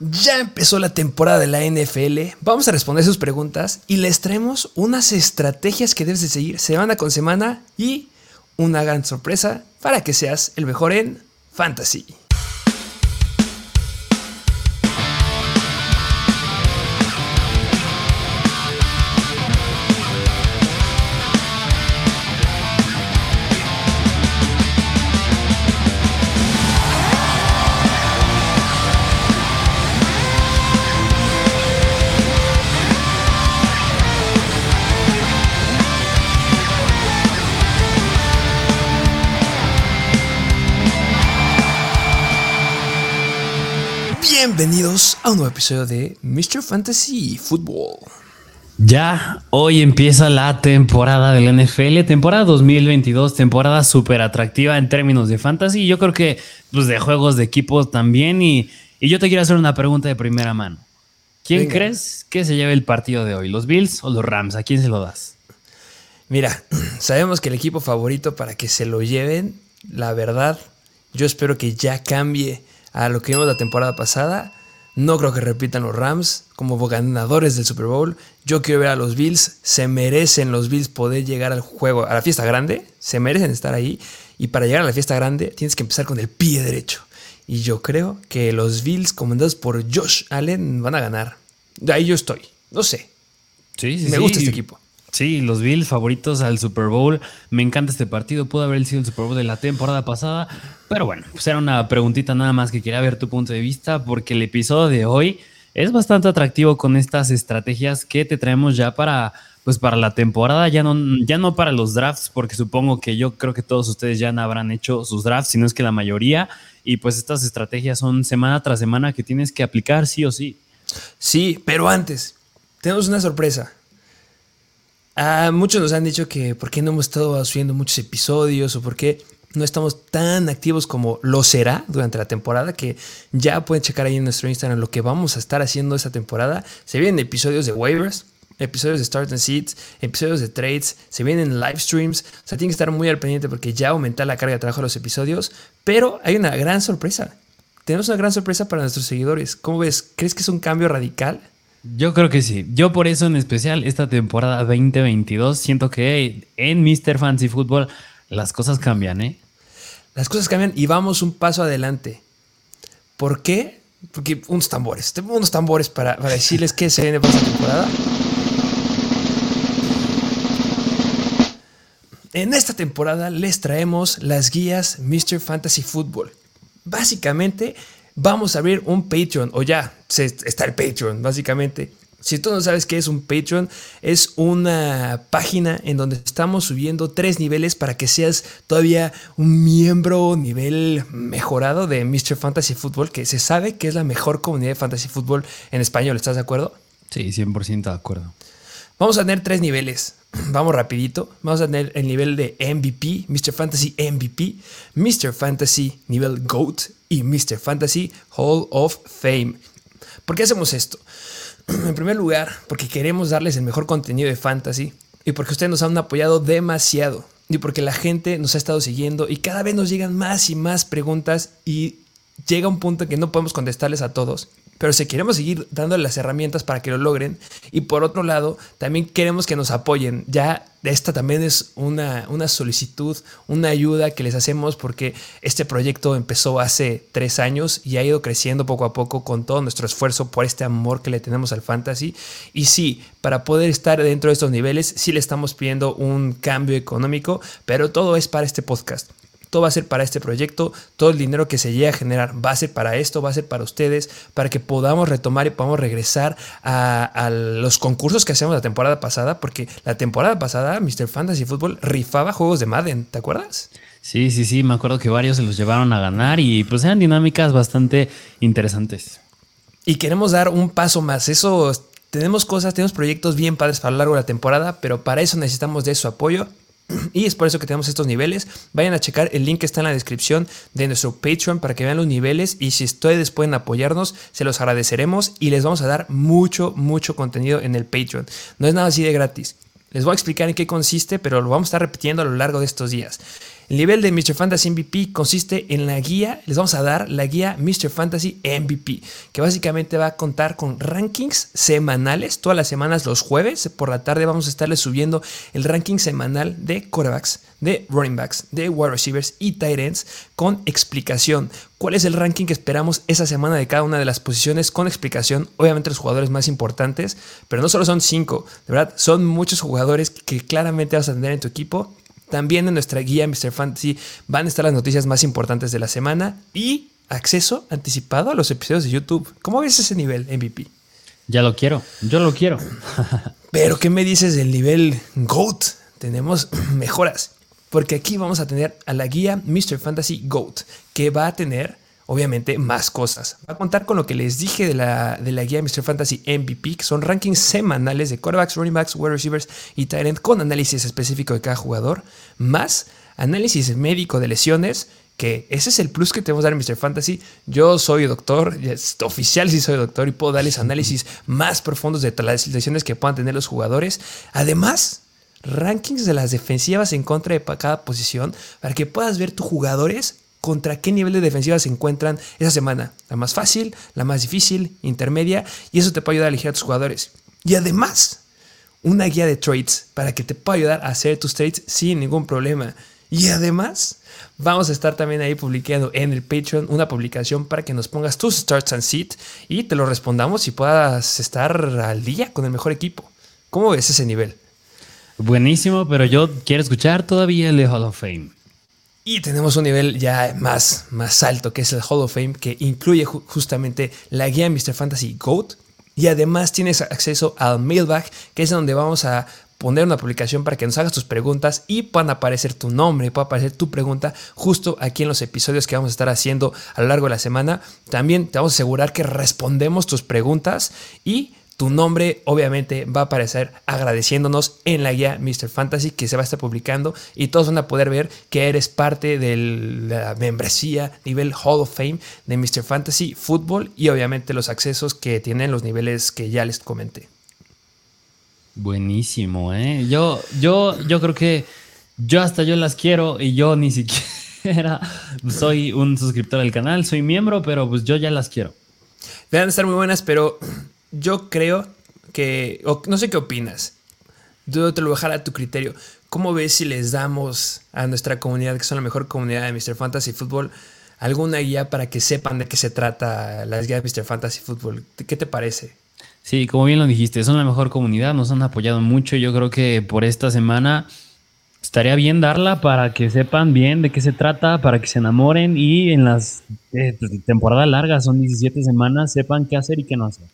Ya empezó la temporada de la NFL, vamos a responder sus preguntas y les traemos unas estrategias que debes de seguir semana con semana y una gran sorpresa para que seas el mejor en fantasy. Bienvenidos a un nuevo episodio de Mr. Fantasy Football. Ya hoy empieza la temporada del NFL, temporada 2022, temporada súper atractiva en términos de fantasy. Yo creo que pues, de juegos de equipos también. Y, yo te quiero hacer una pregunta de primera mano. ¿Quién crees que se lleve el partido de hoy? ¿Los Bills o los Rams? ¿A quién se lo das? Mira, sabemos que el equipo favorito para que se lo lleven, la verdad, yo espero que ya cambie a lo que vimos la temporada pasada. No creo que repitan los Rams como ganadores del Super Bowl. Yo quiero ver a los Bills. Se merecen los Bills poder llegar al juego, a la fiesta grande. Se merecen estar ahí. Y para llegar a la fiesta grande tienes que empezar con el pie derecho. Y yo creo que los Bills, comandados por Josh Allen, van a ganar. De ahí yo estoy. No sé. Sí, sí, Me gusta este equipo. Sí, los Bills favoritos al Super Bowl. Me encanta este partido. Pudo haber sido el Super Bowl de la temporada pasada. Pero bueno, pues era una preguntita nada más que quería ver tu punto de vista. Porque el episodio de hoy es bastante atractivo con estas estrategias que te traemos ya para, pues para la temporada. Ya no, ya no para los drafts, porque supongo que yo creo que todos ustedes ya no habrán hecho sus drafts, si no es que la mayoría. Y pues estas estrategias son semana tras semana que tienes que aplicar sí o sí. Sí, pero antes, tenemos una sorpresa. Ah, muchos nos han dicho que por qué no hemos estado haciendo muchos episodios o por qué no estamos tan activos como lo será durante la temporada, que ya pueden checar ahí en nuestro Instagram lo que vamos a estar haciendo esta temporada. Se vienen episodios de waivers, episodios de Start and Seeds, episodios de trades, se vienen live streams, o sea, tienen que estar muy al pendiente porque ya aumenta la carga de trabajo de los episodios, pero hay una gran sorpresa. Tenemos una gran sorpresa para nuestros seguidores. ¿Cómo ves? ¿Crees que es un cambio radical? Yo creo que sí. Yo por eso en especial esta temporada 2022 siento que en Mr. Fancy Football las cosas cambian, ¿eh? Las cosas cambian y vamos un paso adelante. ¿Por qué? Porque unos tambores. Tengo unos tambores para, decirles qué se viene para esta temporada. En esta temporada les traemos las guías Mr. Fantasy Football. Básicamente vamos a abrir un Patreon, o ya está el Patreon, básicamente. Si tú no sabes qué es un Patreon, es una página en donde estamos subiendo tres niveles para que seas todavía un miembro nivel mejorado de Mr. Fantasy Football, que se sabe que es la mejor comunidad de Fantasy Football en español. ¿Estás de acuerdo? Sí, 100% de acuerdo. Vamos a tener tres niveles. Vamos rapidito. Vamos a tener el nivel de MVP, Mr. Fantasy MVP, Mr. Fantasy nivel GOAT y Mr. Fantasy Hall of Fame. ¿Por qué hacemos esto? En primer lugar, porque queremos darles el mejor contenido de fantasy y porque ustedes nos han apoyado demasiado y porque la gente nos ha estado siguiendo y cada vez nos llegan más y más preguntas y llega un punto en que no podemos contestarles a todos pero si queremos seguir dándole las herramientas para que lo logren, y por otro lado, también queremos que nos apoyen. Ya esta también es una, una solicitud, una ayuda que les hacemos porque este proyecto empezó hace tres años y ha ido creciendo poco a poco con todo nuestro esfuerzo por este amor que le tenemos al fantasy. Y sí, para poder estar dentro de estos niveles, sí le estamos pidiendo un cambio económico, pero todo es para este podcast todo va a ser para este proyecto, todo el dinero que se llegue a generar va a ser para esto, va a ser para ustedes, para que podamos retomar y podamos regresar a, los concursos que hacíamos la temporada pasada, porque la temporada pasada Mr. Fantasy Football rifaba juegos de Madden, ¿te acuerdas? Sí, sí, sí, me acuerdo que varios se los llevaron a ganar y pues eran dinámicas bastante interesantes. Y queremos dar un paso más, eso tenemos cosas, tenemos proyectos bien padres para lo largo de la temporada, pero para eso necesitamos de su apoyo. Y es por eso que tenemos estos niveles. Vayan a checar el link que está en la descripción de nuestro Patreon para que vean los niveles y si ustedes pueden apoyarnos, se los agradeceremos y les vamos a dar mucho, mucho contenido en el Patreon. No es nada así de gratis. Les voy a explicar en qué consiste, pero lo vamos a estar repitiendo a lo largo de estos días. El nivel de Mr. Fantasy MVP consiste en la guía, les vamos a dar la guía Mr. Fantasy MVP, que básicamente va a contar con rankings semanales, todas las semanas los jueves por la tarde vamos a estarles subiendo el ranking semanal de quarterbacks, de running backs, de wide receivers y tight ends con explicación. ¿Cuál es el ranking que esperamos esa semana de cada una de las posiciones con explicación? Obviamente los jugadores más importantes, pero no solo son cinco, de verdad, son muchos jugadores que claramente vas a tener en tu equipo también en nuestra guía Mr. Fantasy van a estar las noticias más importantes de la semana y acceso anticipado a los episodios de YouTube. ¿Cómo ves ese nivel MVP? Ya lo quiero, yo lo quiero. Pero ¿qué me dices del nivel GOAT? Tenemos mejoras, porque aquí vamos a tener a la guía Mr. Fantasy GOAT, que va a tener obviamente más cosas. Va a contar con lo que les dije de la, de la guía Mr. Fantasy MVP, que son rankings semanales de quarterbacks, running backs, wide receivers y tight con análisis específico de cada jugador, más análisis médico de lesiones, que ese es el plus que tenemos dar en Mr. Fantasy. Yo soy doctor, oficial sí soy doctor y puedo darles análisis más profundos de las lesiones que puedan tener los jugadores. Además, rankings de las defensivas en contra de cada posición para que puedas ver tus jugadores contra qué nivel de defensiva se encuentran esa semana. La más fácil, la más difícil, intermedia, y eso te puede ayudar a elegir a tus jugadores. Y además, una guía de trades para que te pueda ayudar a hacer tus trades sin ningún problema. Y además, vamos a estar también ahí publicando en el Patreon una publicación para que nos pongas tus starts and sit y te lo respondamos y puedas estar al día con el mejor equipo. ¿Cómo ves ese nivel? Buenísimo, pero yo quiero escuchar todavía el Hall of Fame. Y tenemos un nivel ya más, más alto, que es el Hall of Fame, que incluye justamente la guía Mr. Fantasy GOAT. Y además tienes acceso al mailbag, que es donde vamos a poner una publicación para que nos hagas tus preguntas y puedan aparecer tu nombre, pueda aparecer tu pregunta justo aquí en los episodios que vamos a estar haciendo a lo largo de la semana. También te vamos a asegurar que respondemos tus preguntas y tu nombre obviamente va a aparecer agradeciéndonos en la guía Mr. Fantasy que se va a estar publicando y todos van a poder ver que eres parte de la membresía nivel Hall of Fame de Mr. Fantasy Football y obviamente los accesos que tienen los niveles que ya les comenté. Buenísimo, ¿eh? Yo, yo, yo creo que yo hasta yo las quiero y yo ni siquiera soy un suscriptor del canal, soy miembro, pero pues yo ya las quiero. Deben estar muy buenas, pero yo creo que, no sé qué opinas, yo te lo voy a dejar a tu criterio. ¿Cómo ves si les damos a nuestra comunidad, que son la mejor comunidad de Mr. Fantasy Football, alguna guía para que sepan de qué se trata las guías de Mr. Fantasy Football? ¿Qué te parece? Sí, como bien lo dijiste, son la mejor comunidad, nos han apoyado mucho. Yo creo que por esta semana estaría bien darla para que sepan bien de qué se trata, para que se enamoren y en las eh, temporadas largas, son 17 semanas, sepan qué hacer y qué no hacer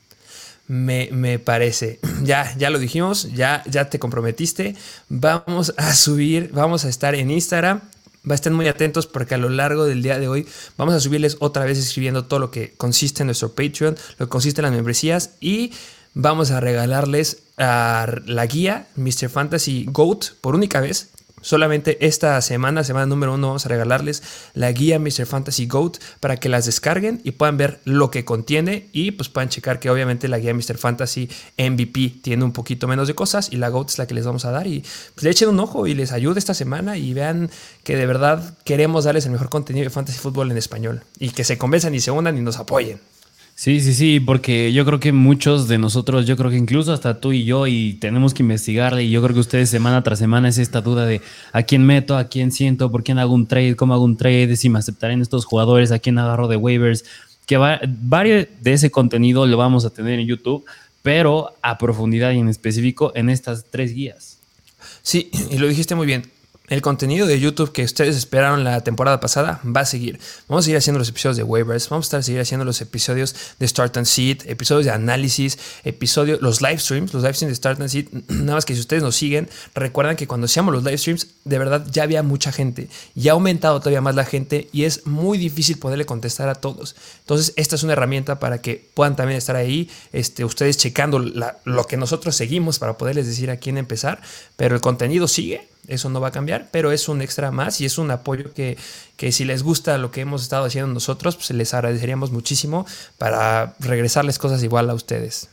me, parece. Ya, ya lo dijimos, ya, ya te comprometiste. Vamos a subir, vamos a estar en Instagram. Va a estar muy atentos porque a lo largo del día de hoy vamos a subirles otra vez escribiendo todo lo que consiste en nuestro Patreon, lo que consiste en las membresías y vamos a regalarles a la guía Mr. Fantasy Goat por única vez Solamente esta semana, semana número uno, vamos a regalarles la guía Mr. Fantasy Goat para que las descarguen y puedan ver lo que contiene y pues puedan checar que obviamente la guía Mr. Fantasy MVP tiene un poquito menos de cosas y la Goat es la que les vamos a dar y pues, le echen un ojo y les ayude esta semana y vean que de verdad queremos darles el mejor contenido de Fantasy Football en español y que se convenzan y se unan y nos apoyen. Sí, sí, sí, porque yo creo que muchos de nosotros, yo creo que incluso hasta tú y yo, y tenemos que investigarle, y yo creo que ustedes semana tras semana es esta duda de a quién meto, a quién siento, por quién hago un trade, cómo hago un trade, si me aceptarán estos jugadores, a quién agarro de waivers, que va, varios de ese contenido lo vamos a tener en YouTube, pero a profundidad y en específico en estas tres guías. Sí, y lo dijiste muy bien el contenido de YouTube que ustedes esperaron la temporada pasada va a seguir. Vamos a seguir haciendo los episodios de waivers, vamos a estar seguir haciendo los episodios de Start and Seed, episodios de análisis, episodios, los live streams, los live streams de Start and Seed. Nada más que si ustedes nos siguen, recuerdan que cuando hacíamos los live streams, de verdad ya había mucha gente y ha aumentado todavía más la gente y es muy difícil poderle contestar a todos. Entonces, esta es una herramienta para que puedan también estar ahí, este, ustedes checando lo que nosotros seguimos para poderles decir a quién empezar, pero el contenido sigue eso no va a cambiar, pero es un extra más y es un apoyo que, que si les gusta lo que hemos estado haciendo nosotros, pues les agradeceríamos muchísimo para regresarles cosas igual a ustedes.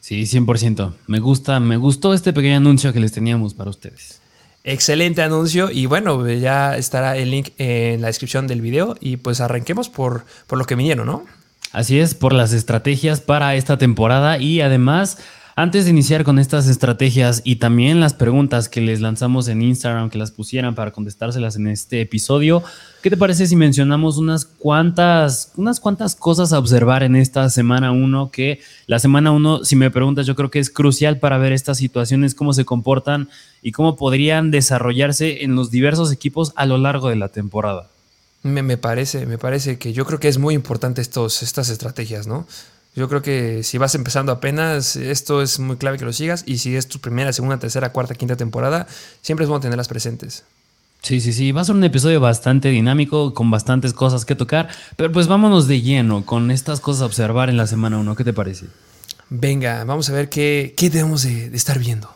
Sí, 100%. Me gusta, me gustó este pequeño anuncio que les teníamos para ustedes. Excelente anuncio y bueno, ya estará el link en la descripción del video y pues arranquemos por, por lo que vinieron, ¿no? Así es, por las estrategias para esta temporada y además antes de iniciar con estas estrategias y también las preguntas que les lanzamos en Instagram, que las pusieran para contestárselas en este episodio, ¿qué te parece si mencionamos unas cuantas, unas cuantas cosas a observar en esta semana 1? Que la semana 1, si me preguntas, yo creo que es crucial para ver estas situaciones, cómo se comportan y cómo podrían desarrollarse en los diversos equipos a lo largo de la temporada. Me, me, parece, me parece que yo creo que es muy importante estos, estas estrategias, ¿no? Yo creo que si vas empezando apenas, esto es muy clave que lo sigas. Y si es tu primera, segunda, tercera, cuarta, quinta temporada, siempre es bueno tenerlas presentes. Sí, sí, sí. Va a ser un episodio bastante dinámico, con bastantes cosas que tocar. Pero pues vámonos de lleno con estas cosas a observar en la semana 1. ¿Qué te parece? Venga, vamos a ver qué, qué debemos de, de estar viendo.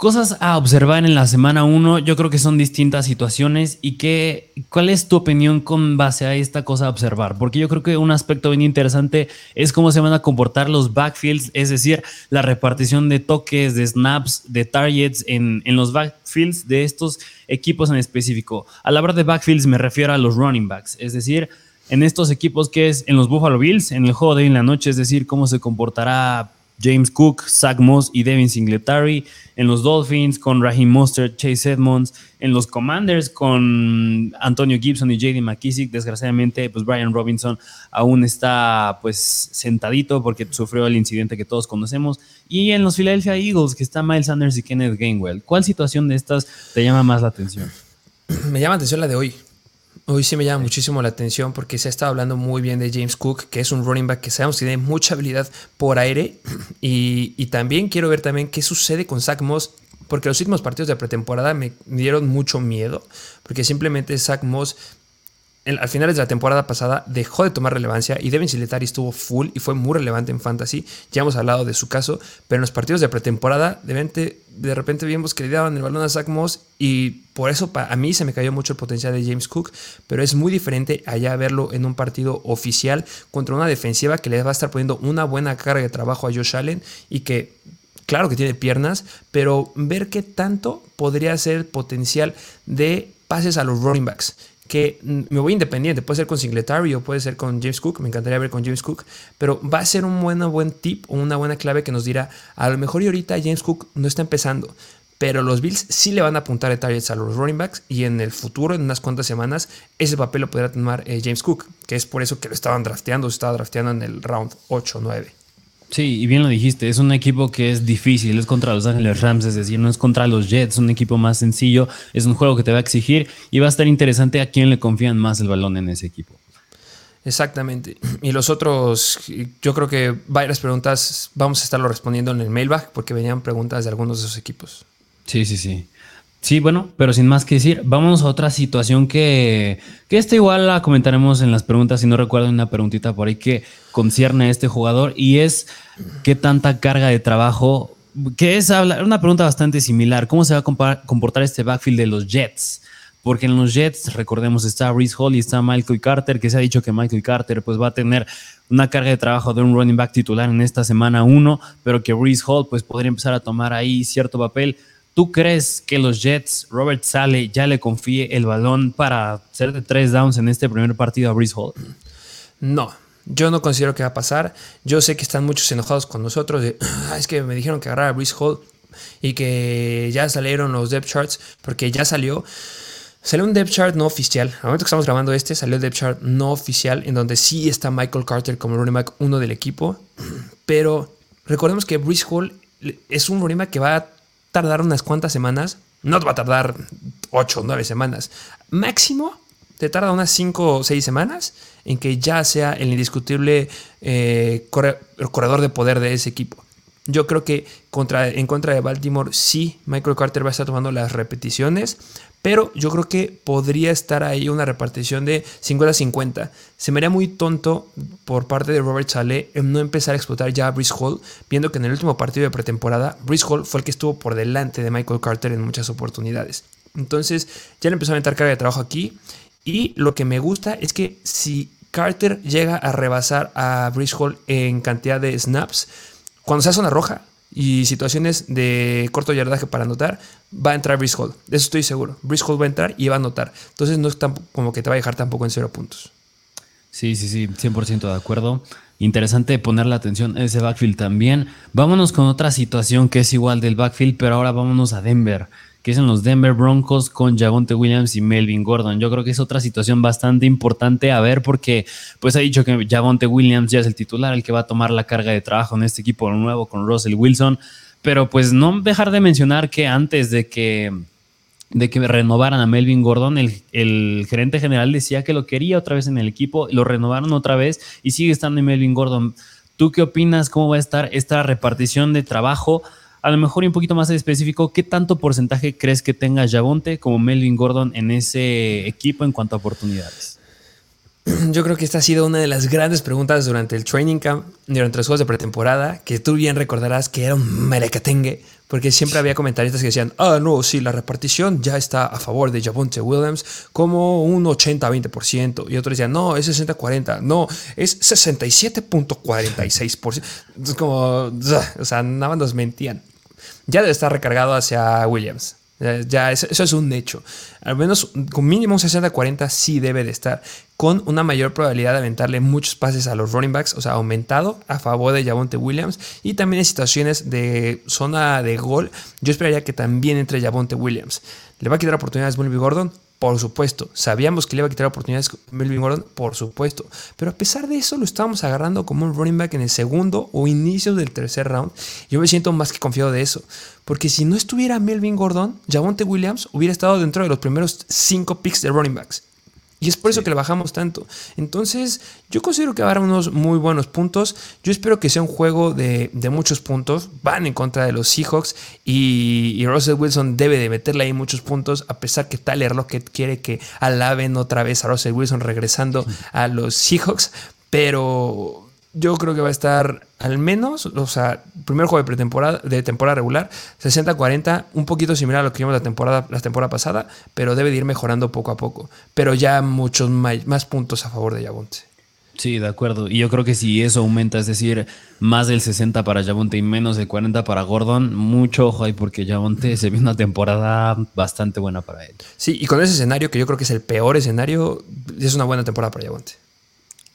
Cosas a observar en la semana 1, yo creo que son distintas situaciones y que, ¿cuál es tu opinión con base a esta cosa a observar? Porque yo creo que un aspecto bien interesante es cómo se van a comportar los backfields, es decir, la repartición de toques, de snaps, de targets en, en los backfields de estos equipos en específico. Al hablar de backfields me refiero a los running backs, es decir, en estos equipos que es en los Buffalo Bills, en el juego de hoy en la noche, es decir, cómo se comportará James Cook, Zach Moss y Devin Singletary. En los Dolphins con Raheem Mostert, Chase Edmonds. En los Commanders con Antonio Gibson y JD McKissick. Desgraciadamente, pues Brian Robinson aún está pues sentadito porque sufrió el incidente que todos conocemos. Y en los Philadelphia Eagles que está Miles Sanders y Kenneth Gainwell. ¿Cuál situación de estas te llama más la atención? Me llama la atención la de hoy. Hoy sí me llama muchísimo la atención porque se ha estado hablando muy bien de James Cook, que es un running back que sabemos que tiene mucha habilidad por aire. Y, y también quiero ver también qué sucede con Zach Moss, porque los últimos partidos de pretemporada me dieron mucho miedo, porque simplemente Zach Moss al finales de la temporada pasada dejó de tomar relevancia y Devin Singletary estuvo full y fue muy relevante en fantasy. Ya hemos hablado de su caso, pero en los partidos de pretemporada de repente, de repente vimos que le daban el balón a Zach Moss y por eso a mí se me cayó mucho el potencial de James Cook, pero es muy diferente allá verlo en un partido oficial contra una defensiva que le va a estar poniendo una buena carga de trabajo a Josh Allen y que claro que tiene piernas, pero ver qué tanto podría ser el potencial de pases a los running backs que me voy independiente, puede ser con Singletary o puede ser con James Cook, me encantaría ver con James Cook, pero va a ser un buen, buen tip o una buena clave que nos dirá, a lo mejor y ahorita James Cook no está empezando, pero los Bills sí le van a apuntar de targets a los running backs y en el futuro, en unas cuantas semanas, ese papel lo podrá tomar eh, James Cook, que es por eso que lo estaban drafteando, se estaba drafteando en el round 8 o 9. Sí, y bien lo dijiste, es un equipo que es difícil, es contra los Ángeles Rams, es decir, no es contra los Jets, es un equipo más sencillo, es un juego que te va a exigir y va a estar interesante a quién le confían más el balón en ese equipo. Exactamente. Y los otros, yo creo que varias preguntas vamos a estarlo respondiendo en el mailbag porque venían preguntas de algunos de esos equipos. Sí, sí, sí. Sí, bueno, pero sin más que decir, vamos a otra situación que, que esta igual la comentaremos en las preguntas, si no recuerdo una preguntita por ahí que concierne a este jugador y es qué tanta carga de trabajo, que es una pregunta bastante similar, ¿cómo se va a comportar este backfield de los Jets? Porque en los Jets, recordemos, está Reese Hall y está Michael Carter, que se ha dicho que Michael Carter pues va a tener una carga de trabajo de un running back titular en esta semana 1, pero que Reese Hall pues podría empezar a tomar ahí cierto papel ¿Tú crees que los Jets, Robert Sale, ya le confíe el balón para hacer de tres downs en este primer partido a Breeze Hall? No, yo no considero que va a pasar. Yo sé que están muchos enojados con nosotros. Ah, es que me dijeron que agarrara a Breeze Hall y que ya salieron los depth charts porque ya salió. Salió un depth chart no oficial. Al momento que estamos grabando este, salió el depth chart no oficial en donde sí está Michael Carter como running back uno del equipo. Pero recordemos que Breeze Hall es un running back que va a tardar unas cuantas semanas. No te va a tardar 8 o 9 semanas. Máximo te tarda unas 5 o 6 semanas en que ya sea el indiscutible eh, corredor de poder de ese equipo. Yo creo que contra, en contra de Baltimore sí, Michael Carter va a estar tomando las repeticiones, pero yo creo que podría estar ahí una repartición de 50-50. Se me haría muy tonto por parte de Robert Saleh en no empezar a explotar ya a Brice Hall, viendo que en el último partido de pretemporada, Brice Hall fue el que estuvo por delante de Michael Carter en muchas oportunidades. Entonces ya le empezó a meter carga de trabajo aquí. Y lo que me gusta es que si Carter llega a rebasar a Brice Hall en cantidad de snaps, cuando se hace una roja, y situaciones de corto yardaje para anotar, va a entrar Brice. De eso estoy seguro. Brice va a entrar y va a anotar. Entonces no es como que te va a dejar tampoco en cero puntos. Sí, sí, sí, 100% de acuerdo. Interesante poner la atención a ese backfield también. Vámonos con otra situación que es igual del backfield, pero ahora vámonos a Denver que es en los Denver Broncos con Javonte Williams y Melvin Gordon. Yo creo que es otra situación bastante importante a ver porque pues ha dicho que Javonte Williams ya es el titular, el que va a tomar la carga de trabajo en este equipo nuevo con Russell Wilson, pero pues no dejar de mencionar que antes de que de que renovaran a Melvin Gordon, el, el, gerente general decía que lo quería otra vez en el equipo, lo renovaron otra vez y sigue estando en Melvin Gordon. ¿Tú qué opinas? ¿Cómo va a estar esta repartición de trabajo? A lo mejor un poquito más específico, ¿qué tanto porcentaje crees que tenga Javonte como Melvin Gordon en ese equipo en cuanto a oportunidades? Yo creo que esta ha sido una de las grandes preguntas durante el training camp, durante los juegos de pretemporada, que tú bien recordarás que era un merecatengue, porque siempre había comentaristas que decían, ah, no, sí, la repartición ya está a favor de Javonte Williams como un 80-20%, y otros decían, no, es 60-40, no, es 67.46%. Es como, o sea, nada más nos mentían ya debe estar recargado hacia Williams. Ya, eso, es un hecho. Al menos con mínimo un 60-40 sí debe de estar. Con una mayor probabilidad de aventarle muchos pases a los running backs, o sea, aumentado a favor de Javonte Williams. Y también en situaciones de zona de gol, yo esperaría que también entre Javonte Williams. ¿Le va a quitar oportunidades a Gordon? Por supuesto. ¿Sabíamos que le iba a quitar oportunidades a Melvin Gordon? Por supuesto. Pero a pesar de eso, lo estábamos agarrando como un running back en el segundo o inicio del tercer round. Yo me siento más que confiado de eso. Porque si no estuviera Melvin Gordon, Javonte Williams hubiera estado dentro de los primeros cinco picks de running backs. Y es por eso que le bajamos tanto. Entonces, yo considero que va a haber unos muy buenos puntos. Yo espero que sea un juego de, muchos puntos. Van en contra de los Seahawks y, Russell Wilson debe de meterle ahí muchos puntos, a pesar que Tyler Lockett quiere que alaben otra vez a Russell Wilson regresando a los Seahawks. Pero yo creo que va a estar al menos, o sea, primer juego de pretemporada, de temporada regular, 60-40, un poquito similar a lo que vimos la temporada, la temporada pasada, pero debe de ir mejorando poco a poco. Pero ya muchos más, puntos a favor de Yabonte. Sí, de acuerdo. Y yo creo que si eso aumenta, es decir, más del 60 para Yabonte y menos del 40 para Gordon, mucho ojo ahí porque Yabonte se vio una temporada bastante buena para él. Sí, y con ese escenario, que yo creo que es el peor escenario, es una buena temporada para Yabonte.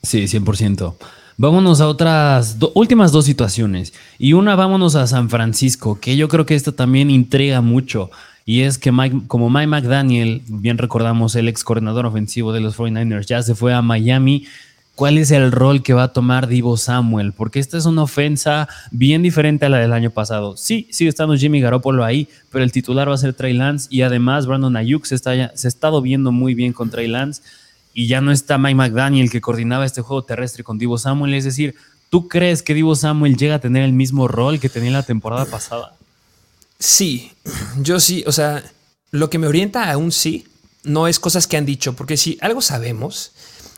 Sí, 100%. Vámonos a otras últimas dos situaciones. Y una, vámonos a San Francisco, que yo creo que esto también intriga mucho. Y es que Mike, como Mike McDaniel, bien recordamos, el ex coordinador ofensivo de los 49ers, ya se fue a Miami. ¿Cuál es el rol que va a tomar Divo Samuel? Porque esta es una ofensa bien diferente a la del año pasado. Sí, sigue estando Jimmy Garoppolo ahí, pero el titular va a ser Trey Lance y además Brandon Ayuk se, está, se ha estado viendo muy bien con Trey Lance y ya no está Mike McDaniel que coordinaba este juego terrestre con Divo Samuel. Es decir, ¿tú crees que Divo Samuel llega a tener el mismo rol que tenía la temporada pasada? Sí, yo sí, o sea, lo que me orienta a un sí no es cosas que han dicho, porque si algo sabemos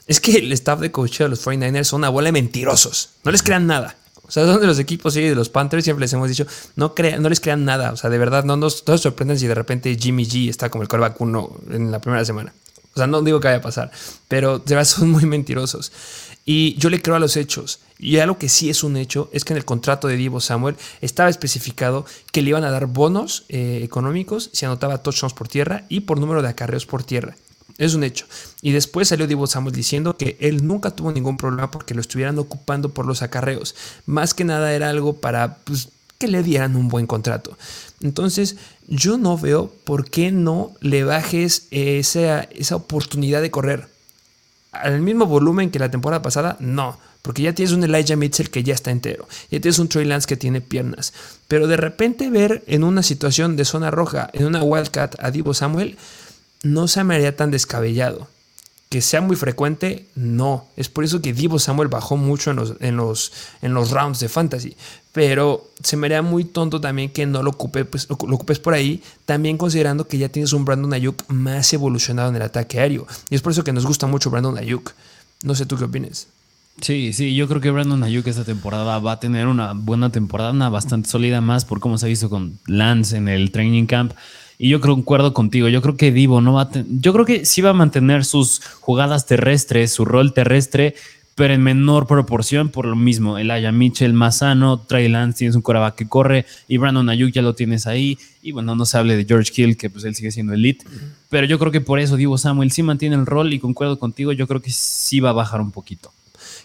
es que el staff de coach de los 49ers son una bola de mentirosos, no les crean nada. O sea, son de los equipos, sí, de los Panthers, siempre les hemos dicho, no, crean, no les crean nada. O sea, de verdad, no nos sorprenden si de repente Jimmy G está como el coreback uno en la primera semana. O sea, no digo que vaya a pasar, pero de verdad son muy mentirosos. Y yo le creo a los hechos. Y algo que sí es un hecho es que en el contrato de Divo Samuel estaba especificado que le iban a dar bonos eh, económicos si anotaba touchdowns por tierra y por número de acarreos por tierra. Es un hecho. Y después salió Divo Samuel diciendo que él nunca tuvo ningún problema porque lo estuvieran ocupando por los acarreos. Más que nada era algo para pues, que le dieran un buen contrato. Entonces, yo no veo por qué no le bajes esa, esa oportunidad de correr. Al mismo volumen que la temporada pasada, no. Porque ya tienes un Elijah Mitchell que ya está entero. Ya tienes un Trey Lance que tiene piernas. Pero de repente ver en una situación de zona roja, en una Wildcat a Divo Samuel, no se me haría tan descabellado que sea muy frecuente, no. Es por eso que Divo Samuel bajó mucho en los, en los, en los rounds de fantasy. Pero se me haría muy tonto también que no lo, ocupe, pues, lo, ocupes por ahí, también considerando que ya tienes un Brandon Ayuk más evolucionado en el ataque aéreo. Y es por eso que nos gusta mucho Brandon Ayuk. No sé tú qué opinas. Sí, sí, yo creo que Brandon Ayuk esta temporada va a tener una buena temporada, una bastante sólida más por cómo se ha visto con Lance en el training camp. Y yo concuerdo contigo. Yo creo que Divo no va a. Yo creo que sí va a mantener sus jugadas terrestres, su rol terrestre, pero en menor proporción por lo mismo. El Aya Mitchell más sano, Trey Lance tienes un coreback que corre y Brandon Ayuk ya lo tienes ahí. Y bueno, no se hable de George Hill, que pues él sigue siendo elite. Pero yo creo que por eso Divo Samuel sí mantiene el rol y concuerdo contigo, yo creo que sí va a bajar un poquito.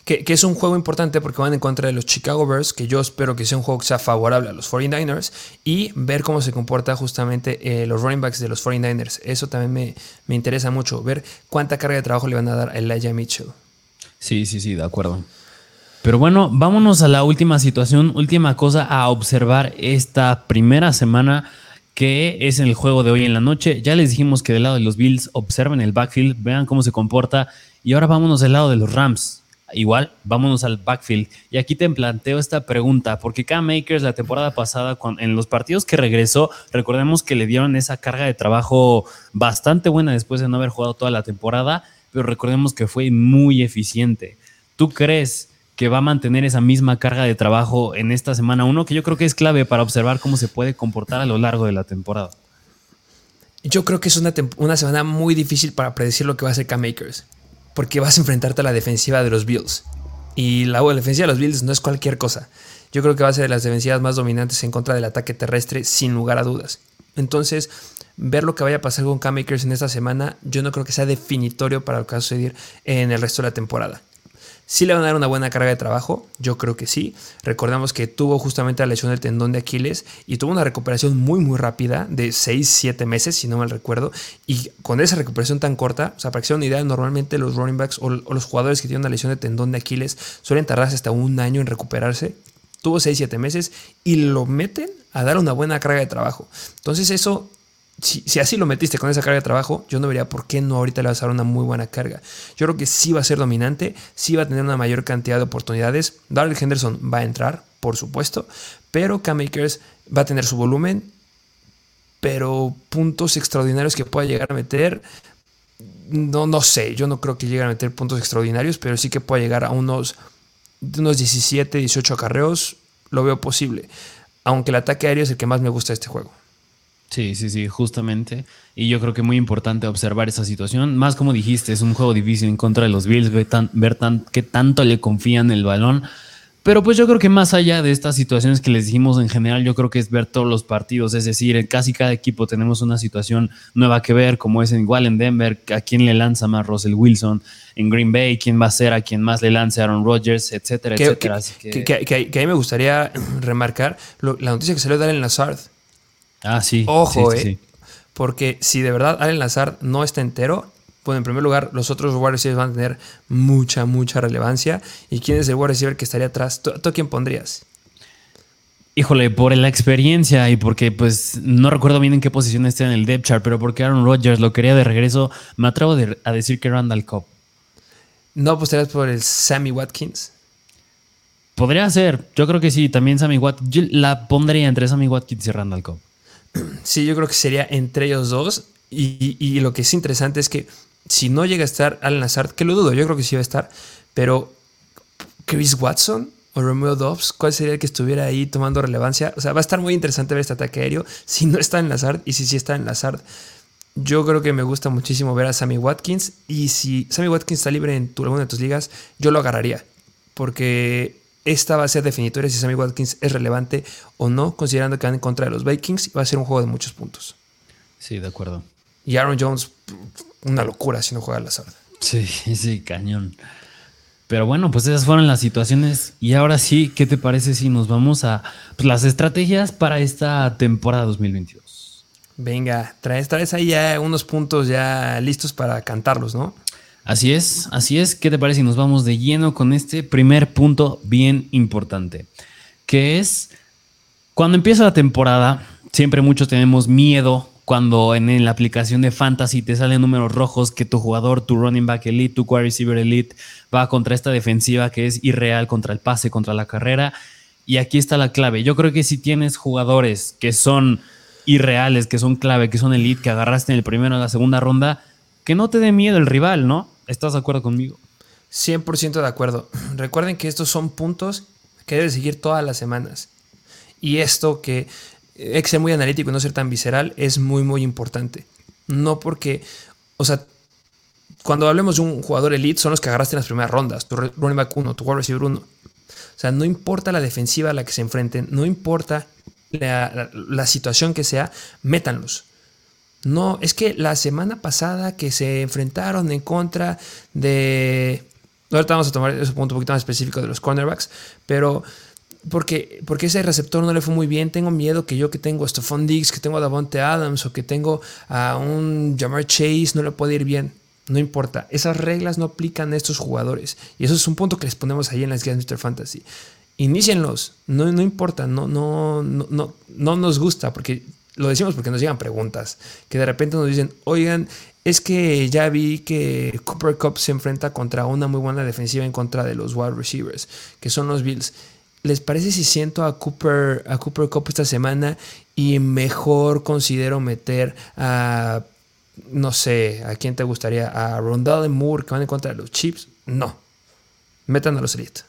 Que, es un juego importante porque van en contra de los Chicago Bears, que yo espero que sea un juego que sea favorable a los 49ers, y ver cómo se comporta justamente eh, los running backs de los 49ers. Eso también me, me interesa mucho, ver cuánta carga de trabajo le van a dar a Elijah Mitchell. Sí, sí, sí, de acuerdo. Pero bueno, vámonos a la última situación, última cosa a observar esta primera semana que es el juego de hoy en la noche. Ya les dijimos que del lado de los Bills observen el backfield, vean cómo se comporta. Y ahora vámonos del lado de los Rams. Igual, vámonos al backfield. Y aquí te planteo esta pregunta, porque Cam Makers la temporada pasada, en los partidos que regresó, recordemos que le dieron esa carga de trabajo bastante buena después de no haber jugado toda la temporada pero recordemos que fue muy eficiente. ¿Tú crees que va a mantener esa misma carga de trabajo en esta semana 1, que yo creo que es clave para observar cómo se puede comportar a lo largo de la temporada? Yo creo que es una, semana muy difícil para predecir lo que va a hacer Cam Makers, porque vas a enfrentarte a la defensiva de los Bills. Y la defensiva de los Bills no es cualquier cosa. Yo creo que va a ser de las defensivas más dominantes en contra del ataque terrestre, sin lugar a dudas. Entonces, ver lo que vaya a pasar con Cam en esta semana, yo no creo que sea definitorio para lo que va a suceder en el resto de la temporada. ¿Sí le van a dar una buena carga de trabajo? Yo creo que sí. Recordamos que tuvo justamente la lesión del tendón de Aquiles y tuvo una recuperación muy muy rápida de 6-7 meses, si no mal recuerdo. Y con esa recuperación tan corta, o sea, para que sea una idea, normalmente los running backs o, los jugadores que tienen una lesión de tendón de Aquiles suelen tardarse hasta un año en recuperarse. Tuvo 6-7 meses y lo meten a dar una buena carga de trabajo. Entonces eso si, así lo metiste con esa carga de trabajo, yo no vería por qué no ahorita le vas a dar una muy buena carga. Yo creo que sí va a ser dominante, sí va a tener una mayor cantidad de oportunidades. Darrell Henderson va a entrar, por supuesto, pero Cam Makers va a tener su volumen, pero puntos extraordinarios que pueda llegar a meter, no, no sé, yo no creo que llegue a meter puntos extraordinarios, pero sí que pueda llegar a unos, unos 17, 18 acarreos, lo veo posible. Aunque el ataque aéreo es el que más me gusta de este juego. Sí, sí, sí, justamente. Y yo creo que muy importante observar esa situación. Más como dijiste, es un juego difícil en contra de los Bills, ver, tan, ver qué tanto le confían el balón. Pero pues yo creo que más allá de estas situaciones que les dijimos en general, yo creo que es ver todos los partidos. Es decir, en casi cada equipo tenemos una situación nueva que ver, como es igual en Denver, a quién le lanza más Russell Wilson, en Green Bay, quién va a ser a quien más le lance Aaron Rodgers, etcétera, etcétera. Que, que, ahí me gustaría remarcar la noticia que salió de Allen Lazard Ah, sí. Ojo, eh. Porque si de verdad Allen Lazard no está entero, pues en primer lugar, los otros wide receivers van a tener mucha, mucha relevancia. ¿Y quién es el wide receiver que estaría atrás? ¿Tú, quién pondrías? Híjole, por la experiencia y porque pues no recuerdo bien en qué posición está en el depth chart, pero porque Aaron Rodgers lo quería de regreso, me atrevo a decir que Randall Cobb. ¿No apostarías por el Sammy Watkins? Podría ser, yo creo que sí, también Sammy Watkins. Yo la pondría entre Sammy Watkins y Randall Cobb. Sí, yo creo que sería entre ellos dos. Y, lo que es interesante es que si no llega a estar Alan Lazard, que lo dudo, yo creo que sí va a estar, pero Chris Watson o Romeo Dobbs, ¿cuál sería el que estuviera ahí tomando relevancia? O sea, va a estar muy interesante ver este ataque aéreo si no está en Lazard y si sí está en Lazard. Yo creo que me gusta muchísimo ver a Sammy Watkins y si Sammy Watkins está libre en tu, alguna de tus ligas, yo lo agarraría porque esta va a ser definitoria si Sammy Watkins es relevante o no, considerando que van en contra de los Vikings y va a ser un juego de muchos puntos. Sí, de acuerdo. Y Aaron Jones, una locura si no juega al azar. Sí, sí, cañón. Pero bueno, pues esas fueron las situaciones. Y ahora sí, ¿qué te parece si nos vamos a pues, las estrategias para esta temporada 2022? Venga, traes, traes ahí ya unos puntos ya listos para cantarlos, ¿no? Así es, así es. ¿Qué te parece si nos vamos de lleno con este primer punto bien importante? Que es, cuando empieza la temporada, siempre muchos tenemos miedo cuando en, la aplicación de Fantasy te salen números rojos que tu jugador, tu running back elite, tu wide receiver elite va contra esta defensiva que es irreal contra el pase, contra la carrera. Y aquí está la clave. Yo creo que si tienes jugadores que son irreales, que son clave, que son elite, que agarraste en el primero o la segunda ronda, que no te dé miedo el rival, ¿no? ¿Estás de acuerdo conmigo? 100% de acuerdo. Recuerden que estos son puntos que debes seguir todas las semanas. Y esto que hay que ser muy analítico y no ser tan visceral es muy, muy importante. No porque, o sea, cuando hablemos de un jugador elite, son los que agarraste en las primeras rondas. Tu running back 1, tu wide receiver 1. O sea, no importa la defensiva a la que se enfrenten, no importa la, situación que sea, métanlos. No, es que la semana pasada que se enfrentaron en contra de. Ahorita vamos a tomar ese punto un poquito más específico de los cornerbacks, pero porque, porque ese receptor no le fue muy bien. Tengo miedo que yo que tengo a Stephon Diggs, que tengo a Davante Adams o que tengo a un Jamar Chase, no le puede ir bien. No importa, esas reglas no aplican a estos jugadores. Y eso es un punto que les ponemos ahí en las guías de Mr. Fantasy. Inicienlos, no, no importa, no, no, no, no, no nos gusta, porque lo decimos porque nos llegan preguntas, que de repente nos dicen, oigan, es que ya vi que Cooper Cup se enfrenta contra una muy buena defensiva en contra de los wide receivers, que son los Bills. ¿Les parece si siento a Cooper, a Cooper Cup esta semana y mejor considero meter a, no sé, a quién te gustaría, a Rondell Moore que van en contra de los Chips? No. Metan a los Elite.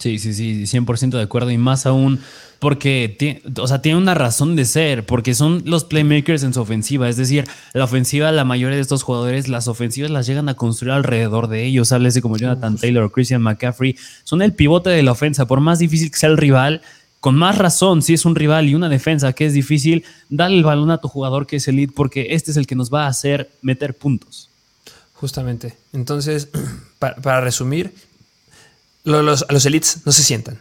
Sí, sí, sí, 100% de acuerdo. Y más aún porque tiene, o sea, tiene una razón de ser, porque son los playmakers en su ofensiva. Es decir, la ofensiva, la mayoría de estos jugadores, las ofensivas las llegan a construir alrededor de ellos. Háblese como Jonathan Taylor o Christian McCaffrey. Son el pivote de la ofensa. Por más difícil que sea el rival, con más razón, si es un rival y una defensa que es difícil, dale el balón a tu jugador que es elite, porque este es el que nos va a hacer meter puntos. Justamente. Entonces, para resumir, los, los elites no se sientan.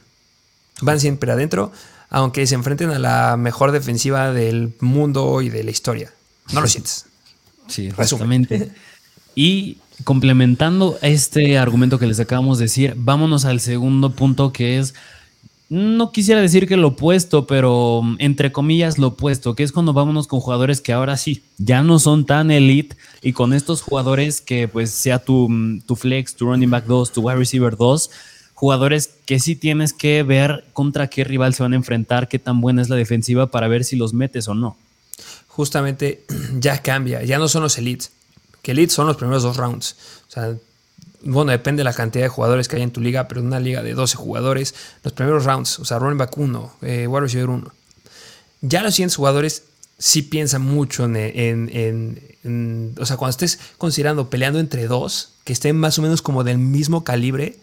Van siempre adentro, aunque se enfrenten a la mejor defensiva del mundo y de la historia. No lo sientes. Sí, justamente. Y complementando este argumento que les acabamos de decir, vámonos al segundo punto que es no quisiera decir que lo opuesto, pero mm, entre comillas lo opuesto, que es cuando vámonos con jugadores que ahora sí, ya no son tan elite y con estos jugadores que pues sea tu, mm, tu flex, tu running back 2, tu wide receiver 2, jugadores que sí tienes que ver contra qué rival se van a enfrentar, qué tan buena es la defensiva para ver si los metes o no. Justamente ya cambia, ya no son los elites, que elites son los primeros dos rounds. O sea, bueno, depende de la cantidad de jugadores que hay en tu liga, pero en una liga de 12 jugadores, los primeros rounds, o sea, running back 1, eh, wide receiver 1. Ya los siguientes jugadores sí piensan mucho en, O sea, cuando estés considerando peleando entre dos, que estén más o menos como del mismo calibre,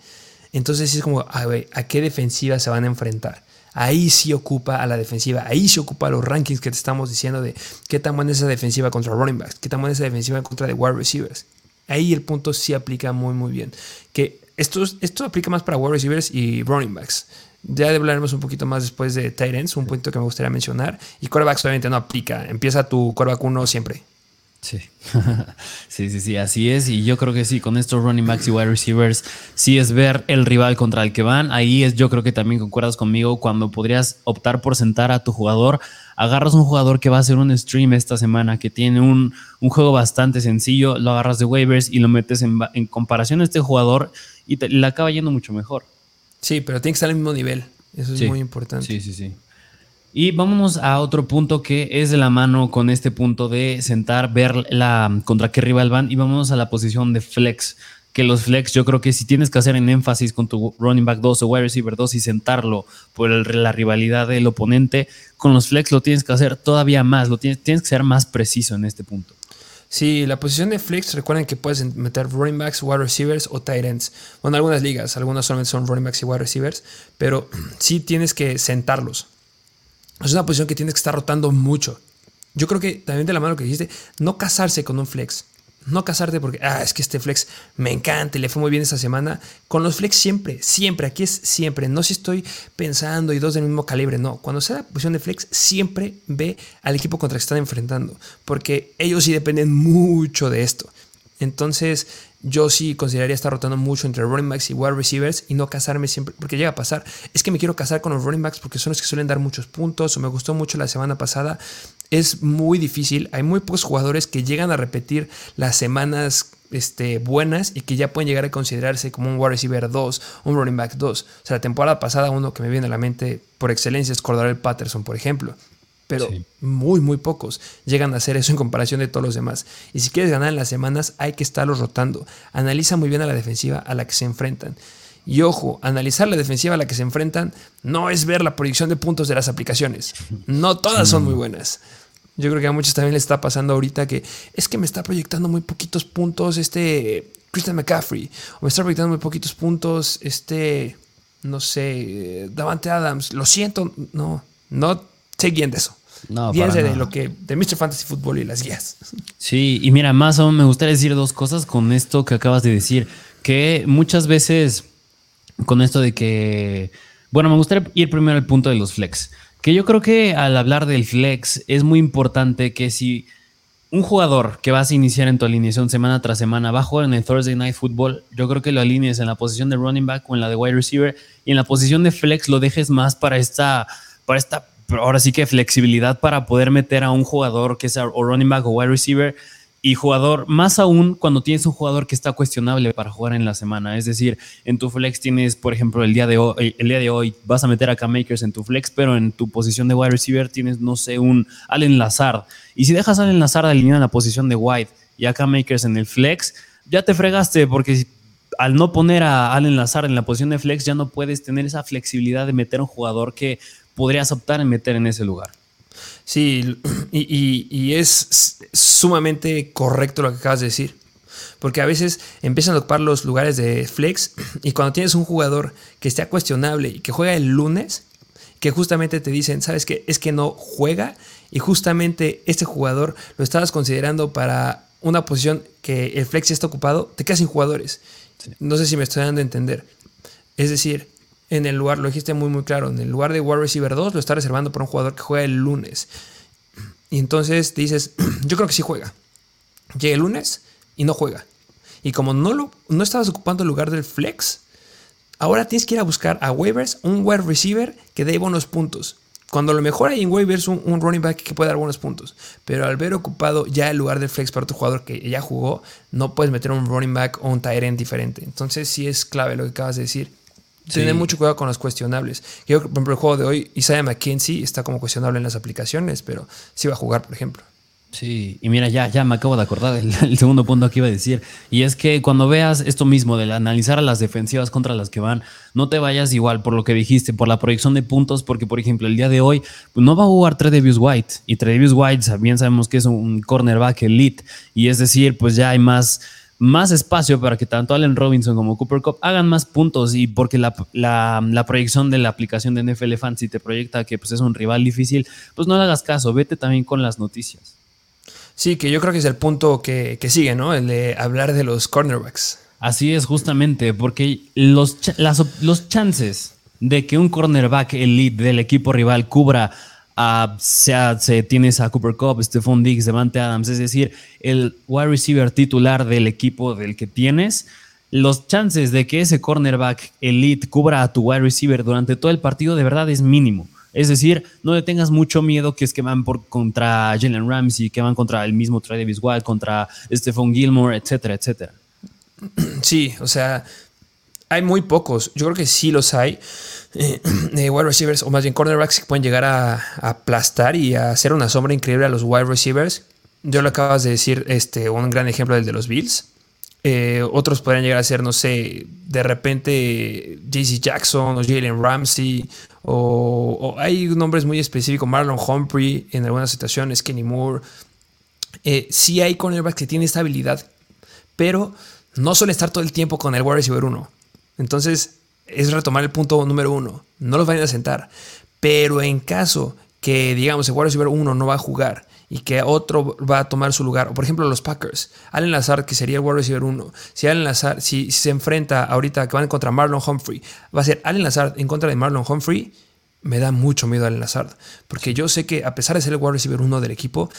entonces es como, a, ver, ¿a qué defensiva se van a enfrentar? Ahí sí ocupa a la defensiva, ahí sí ocupa los rankings que te estamos diciendo de qué tan buena es esa defensiva contra running backs, qué tan buena es esa defensiva contra de wide receivers. Ahí el punto sí aplica muy, muy bien. Que esto, esto aplica más para wide receivers y running backs. Ya hablaremos un poquito más después de Titans, un punto que me gustaría mencionar. Y quarterbacks obviamente no aplica. Empieza tu quarterback 1 siempre. Sí. sí, sí, sí, así es. Y yo creo que sí, con estos running backs y wide receivers, sí es ver el rival contra el que van. Ahí es, yo creo que también concuerdas conmigo, cuando podrías optar por sentar a tu jugador agarras un jugador que va a hacer un stream esta semana, que tiene un, juego bastante sencillo, lo agarras de waivers y lo metes en, comparación a este jugador y te, le acaba yendo mucho mejor. Sí, pero tiene que estar al mismo nivel. Eso es muy importante. Sí, sí, sí. Y vámonos a otro punto que es de la mano con este punto de sentar, ver la contra qué rival van y vámonos a la posición de flex que los flex, yo creo que si tienes que hacer en énfasis con tu running back 2 o wide receiver 2 y sentarlo por la rivalidad del oponente, con los flex lo tienes que hacer todavía más, lo tienes, tienes que ser más preciso en este punto. Sí, la posición de flex, recuerden que puedes meter running backs, wide receivers o tight ends. Bueno, algunas ligas, algunas solamente son running backs y wide receivers, pero sí tienes que sentarlos. Es una posición que tienes que estar rotando mucho. Yo creo que también de la mano que dijiste, no casarse con un flex. No casarte porque, ah, es que este flex me encanta y le fue muy bien esta semana. Con los flex siempre, siempre, aquí es siempre. No si estoy pensando y dos del mismo calibre, no. Cuando sea la posición de flex, siempre ve al equipo contra el que están enfrentando. Porque ellos sí dependen mucho de esto. Entonces, yo sí consideraría estar rotando mucho entre running backs y wide receivers y no casarme siempre, porque llega a pasar. Es que me quiero casar con los running backs porque son los que suelen dar muchos puntos o me gustó mucho la semana pasada es muy difícil. Hay muy pocos jugadores que llegan a repetir las semanas este, buenas y que ya pueden llegar a considerarse como un wide receiver 2, un running back 2. O sea, la temporada pasada uno que me viene a la mente por excelencia es Cordarel Patterson, por ejemplo. Pero muy, muy pocos llegan a hacer eso en comparación de todos los demás. Y si quieres ganar en las semanas, hay que estarlos rotando. Analiza muy bien a la defensiva a la que se enfrentan. Y ojo, analizar la defensiva a la que se enfrentan no es ver la proyección de puntos de las aplicaciones. No todas son muy buenas. Yo creo que a muchos también les está pasando ahorita que es que me está proyectando muy poquitos puntos este Christian McCaffrey. O me está proyectando muy poquitos puntos este, no sé, Davante Adams. Lo siento, no, no se guíen de eso. No, de lo que de Mr. Fantasy Football y las guías. Sí, y mira, más aún me gustaría decir dos cosas con esto que acabas de decir, que muchas veces con esto de que, bueno, me gustaría ir primero al punto de los flex, que yo creo que al hablar del flex es muy importante que si un jugador que vas a iniciar en tu alineación semana tras semana va a jugar en el Thursday Night Football, yo creo que lo alinees en la posición de running back o en la de wide receiver y en la posición de flex lo dejes más para esta, para esta ahora sí que flexibilidad para poder meter a un jugador que sea o running back o wide receiver y jugador, más aún cuando tienes un jugador que está cuestionable para jugar en la semana. Es decir, en tu flex tienes, por ejemplo, el día de hoy, el día de hoy vas a meter a K-Makers en tu flex, pero en tu posición de wide receiver tienes, no sé, un Allen Lazard. Y si dejas a Allen Lazard alineado en la posición de wide y a K-Makers en el flex, ya te fregaste porque al no poner a Allen Lazard en la posición de flex, ya no puedes tener esa flexibilidad de meter a un jugador que podrías optar en meter en ese lugar. Sí, y, es sumamente correcto lo que acabas de decir. Porque a veces empiezan a ocupar los lugares de flex y cuando tienes un jugador que esté cuestionable y que juega el lunes, que justamente te dicen, ¿sabes qué? Es que no juega y justamente este jugador lo estabas considerando para una posición que el flex ya está ocupado, te quedas sin jugadores. No sé si me estoy dando a entender. Es decir, en el lugar, lo dijiste muy muy claro, en el lugar de wide receiver 2 lo está reservando para un jugador que juega el lunes. Y entonces dices, yo creo que sí juega. Llega el lunes y no juega. Y como no, lo, no estabas ocupando el lugar del flex, ahora tienes que ir a buscar a waivers un wide receiver que dé buenos puntos. Cuando lo mejor hay en waivers un, un running back que puede dar buenos puntos. Pero al ver ocupado ya el lugar del flex para otro jugador que ya jugó, no puedes meter un running back o un tight end diferente. Entonces sí es clave lo que acabas de decir. Tener mucho cuidado con los cuestionables. Yo, por ejemplo, el juego de hoy, Isaiah McKenzie está como cuestionable en las aplicaciones, pero sí va a jugar, por ejemplo. Sí, y mira, ya, ya me acabo de acordar el, segundo punto que iba a decir. Y es que cuando veas esto mismo, de analizar a las defensivas contra las que van, no te vayas igual por lo que dijiste, por la proyección de puntos, porque por ejemplo el día de hoy pues, no va a jugar Tredevius White. Y Tredevius White, bien sabemos que es un cornerback elite. Y es decir, pues ya hay más más espacio para que tanto Allen Robinson como Cooper Cup hagan más puntos y porque la, proyección de la aplicación de NFL Fantasy te proyecta que pues, es un rival difícil, pues no le hagas caso, vete también con las noticias. Sí, que yo creo que es el punto que, sigue, ¿no? El de hablar de los cornerbacks. Así es, justamente, porque los, los chances de que un cornerback elite del equipo rival cubra sea, se, tienes a Cooper Cup, Stephon Diggs, Devante Adams, es decir, el wide receiver titular del equipo del que tienes, los chances de que ese cornerback elite cubra a tu wide receiver durante todo el partido de verdad es mínimo. Es decir, no le tengas mucho miedo que es que van por, contra Jalen Ramsey, que van contra el mismo Travis White, contra Stephon Gilmore, etcétera, etcétera. Sí, o sea, hay muy pocos. Yo creo que sí los hay. Eh, wide receivers, o más bien cornerbacks, que pueden llegar a, aplastar y a hacer una sombra increíble a los wide receivers. Yo lo acabas de decir, este, un gran ejemplo del de los Bills. Eh, otros podrían llegar a ser, no sé, de repente JC Jackson o Jalen Ramsey. O, hay nombres muy específicos, Marlon Humphrey en algunas situaciones, Kenny Moore. Eh, sí hay cornerbacks que tienen esta habilidad, pero no suele estar todo el tiempo con el wide receiver 1. Entonces, es retomar el punto número uno. No los vayan a sentar. Pero en caso que, digamos, el wide receiver uno no va a jugar y que otro va a tomar su lugar, o por ejemplo los Packers, Allen Lazard, que sería el wide receiver 1, si Allen Lazard, si, se enfrenta ahorita que van contra Marlon Humphrey, va a ser Allen Lazard en contra de Marlon Humphrey, me da mucho miedo Allen Lazard, porque yo sé que a pesar de ser el wide receiver 1 del equipo,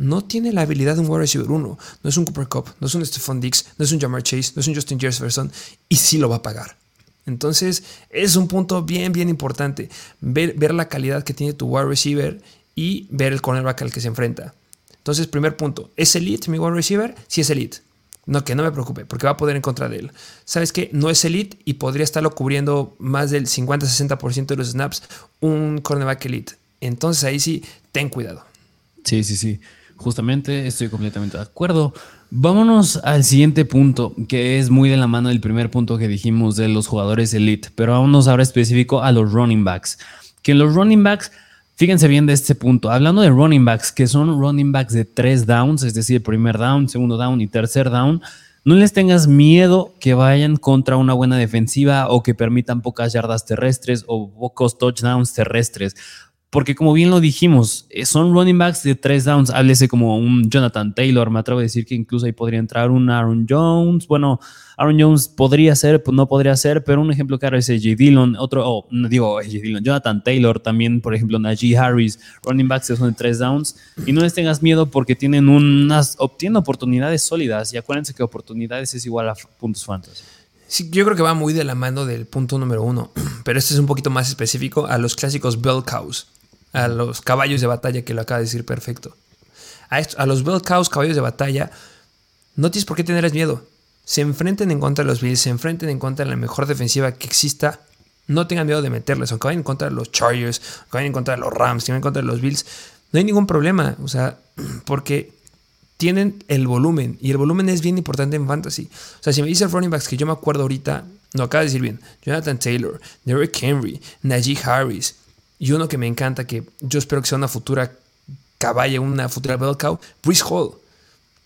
no tiene la habilidad de un wide receiver 1, no es un Cooper Cup, no es un Stephon Diggs, no es un Jamar Chase, no es un Justin Jefferson, y sí lo va a pagar. Entonces, es un punto bien, bien importante. Ver, ver la calidad que tiene tu wide receiver y ver el cornerback al que se enfrenta. Entonces, primer punto, ¿es elite mi wide receiver? Sí es elite. No, que no me preocupe, porque va a poder en contra de él. ¿Sabes qué? No es elite y podría estarlo cubriendo más del 50-60% de los snaps un cornerback elite. Entonces ahí sí, ten cuidado. Sí, sí, sí. Justamente estoy completamente de acuerdo. Vámonos al siguiente punto, que es muy de la mano del primer punto que dijimos de los jugadores elite, pero vámonos ahora específico a los running backs. Que los running backs, Fíjense bien de este punto. Hablando de running backs, que son running backs de tres downs, es decir, primer down, segundo down y tercer down, no les tengas miedo que vayan contra una buena defensiva o que permitan pocas yardas terrestres o pocos touchdowns terrestres. Porque como bien lo dijimos, eh, son running backs de tres downs. Háblese como un Jonathan Taylor. Me atrevo a decir que incluso ahí podría entrar un Aaron Jones. Bueno, Aaron Jones podría ser, pues no podría ser, pero un ejemplo claro es J. Dillon. Otro, oh, no digo J. Dillon, Jonathan Taylor también, por ejemplo, Najee Harris, running backs que son de tres downs. Y no les tengas miedo porque tienen unas, obtienen oportunidades sólidas. Y acuérdense que oportunidades es igual a puntos fantasy. Sí, yo creo que va muy de la mano del punto número uno, pero este es un poquito más específico a los clásicos bell cows a los caballos de batalla que lo acaba de decir perfecto. A, a los Bell Cows, caballos de batalla, no tienes por qué tenerles miedo. Se enfrenten en contra de los Bills, se enfrenten en contra de la mejor defensiva que exista. No tengan miedo de meterles, aunque vayan en contra de los Chargers, aunque vayan en contra de los Rams, vayan en contra de los Bills. No hay ningún problema, o sea, porque tienen el volumen y el volumen es bien importante en fantasy. O sea, si me dice running backs que yo me acuerdo ahorita, no acaba de decir bien, Jonathan Taylor, Derrick Henry, Najee Harris, y uno que me encanta, que yo espero que sea una futura caballa, una futura bell cow, Brice Hall.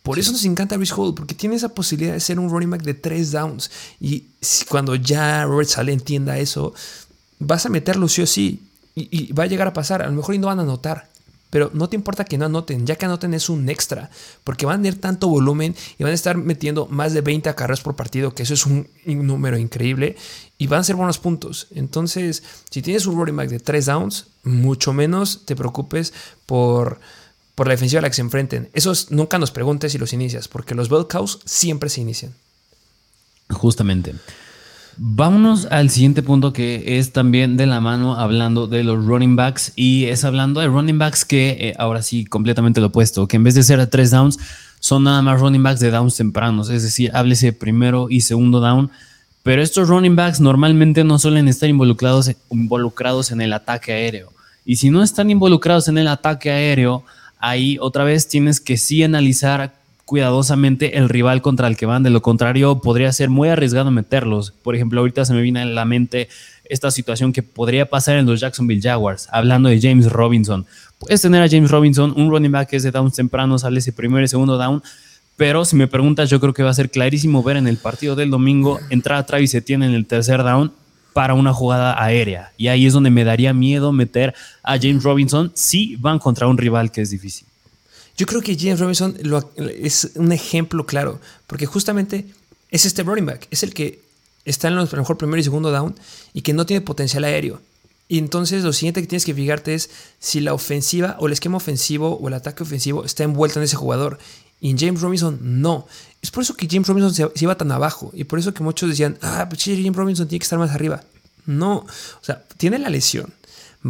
Por eso nos encanta Brice Hall, porque tiene esa posibilidad de ser un running back de tres downs. Y cuando ya Robert Sale entienda eso, vas a meterlo sí o sí. Y, y, va a llegar a pasar. A lo mejor y no van a notar. Pero no te importa que no anoten, ya que anoten es un extra, porque van a tener tanto volumen y van a estar metiendo más de 20 acarreos por partido, que eso es un, número increíble, y van a ser buenos puntos. Entonces, si tienes un running back de 3 downs, mucho menos te preocupes por, por la defensiva a la que se enfrenten. Esos nunca nos preguntes si los inicias, porque los bell siempre se inician. Justamente. Vámonos al siguiente punto que es también de la mano hablando de los running backs y es hablando de running backs que eh, ahora sí completamente lo opuesto, que en vez de ser a tres downs son nada más running backs de downs tempranos, es decir, háblese primero y segundo down, pero estos running backs normalmente no suelen estar involucrados, involucrados en el ataque aéreo. Y si no están involucrados en el ataque aéreo, ahí otra vez tienes que sí analizar cuidadosamente el rival contra el que van. De lo contrario, podría ser muy arriesgado meterlos. Por ejemplo, ahorita se me viene a la mente esta situación que podría pasar en los Jacksonville Jaguars, hablando de James Robinson. Puedes tener a James Robinson, un running back que es de downs temprano, sale ese primero y segundo down. Pero si me preguntas, yo creo que va a ser clarísimo ver en el partido del domingo entrar a Travis Etienne en el tercer down para una jugada aérea. Y ahí es donde me daría miedo meter a James Robinson si van contra un rival que es difícil. Yo creo que James Robinson es un ejemplo claro, porque justamente es este running back, es el que está en los a mejor primero y segundo down y que no tiene potencial aéreo. Y entonces lo siguiente que tienes que fijarte es si la ofensiva o el esquema ofensivo o el ataque ofensivo está envuelto en ese jugador. Y en James Robinson no. Es por eso que James Robinson se, se iba tan abajo. Y por eso que muchos decían, ah, pues James Robinson tiene que estar más arriba. No. O sea, tiene la lesión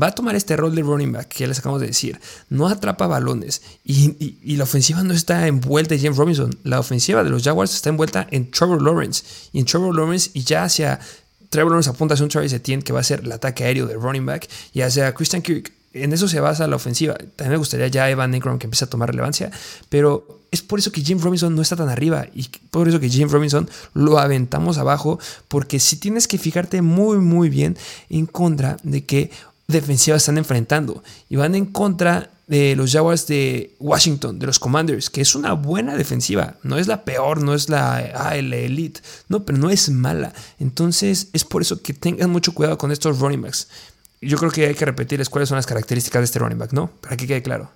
va a tomar este rol de running back que les acabamos de decir. No atrapa balones y, la ofensiva no está envuelta en James Robinson. La ofensiva de los Jaguars está envuelta en Trevor Lawrence. Y en Trevor Lawrence y ya hacia Trevor Lawrence apunta hacia un Travis Etienne que va a ser el ataque aéreo del running back y hacia Christian Kirk. En eso se basa la ofensiva. También me gustaría ya Evan Ingram que empiece a tomar relevancia, pero es por eso que James Robinson no está tan arriba y por eso que James Robinson lo aventamos abajo, porque si tienes que fijarte muy, muy bien en contra de que defensiva están enfrentando. Y van en contra de los Jaguars de Washington, de los Commanders, que es una buena defensiva. No es la peor, no es la, ah, elite. No, pero no es mala. Entonces es por eso que tengan mucho cuidado con estos running backs. Yo creo que hay que repetirles cuáles son las características de este running back, ¿no? Para que quede claro.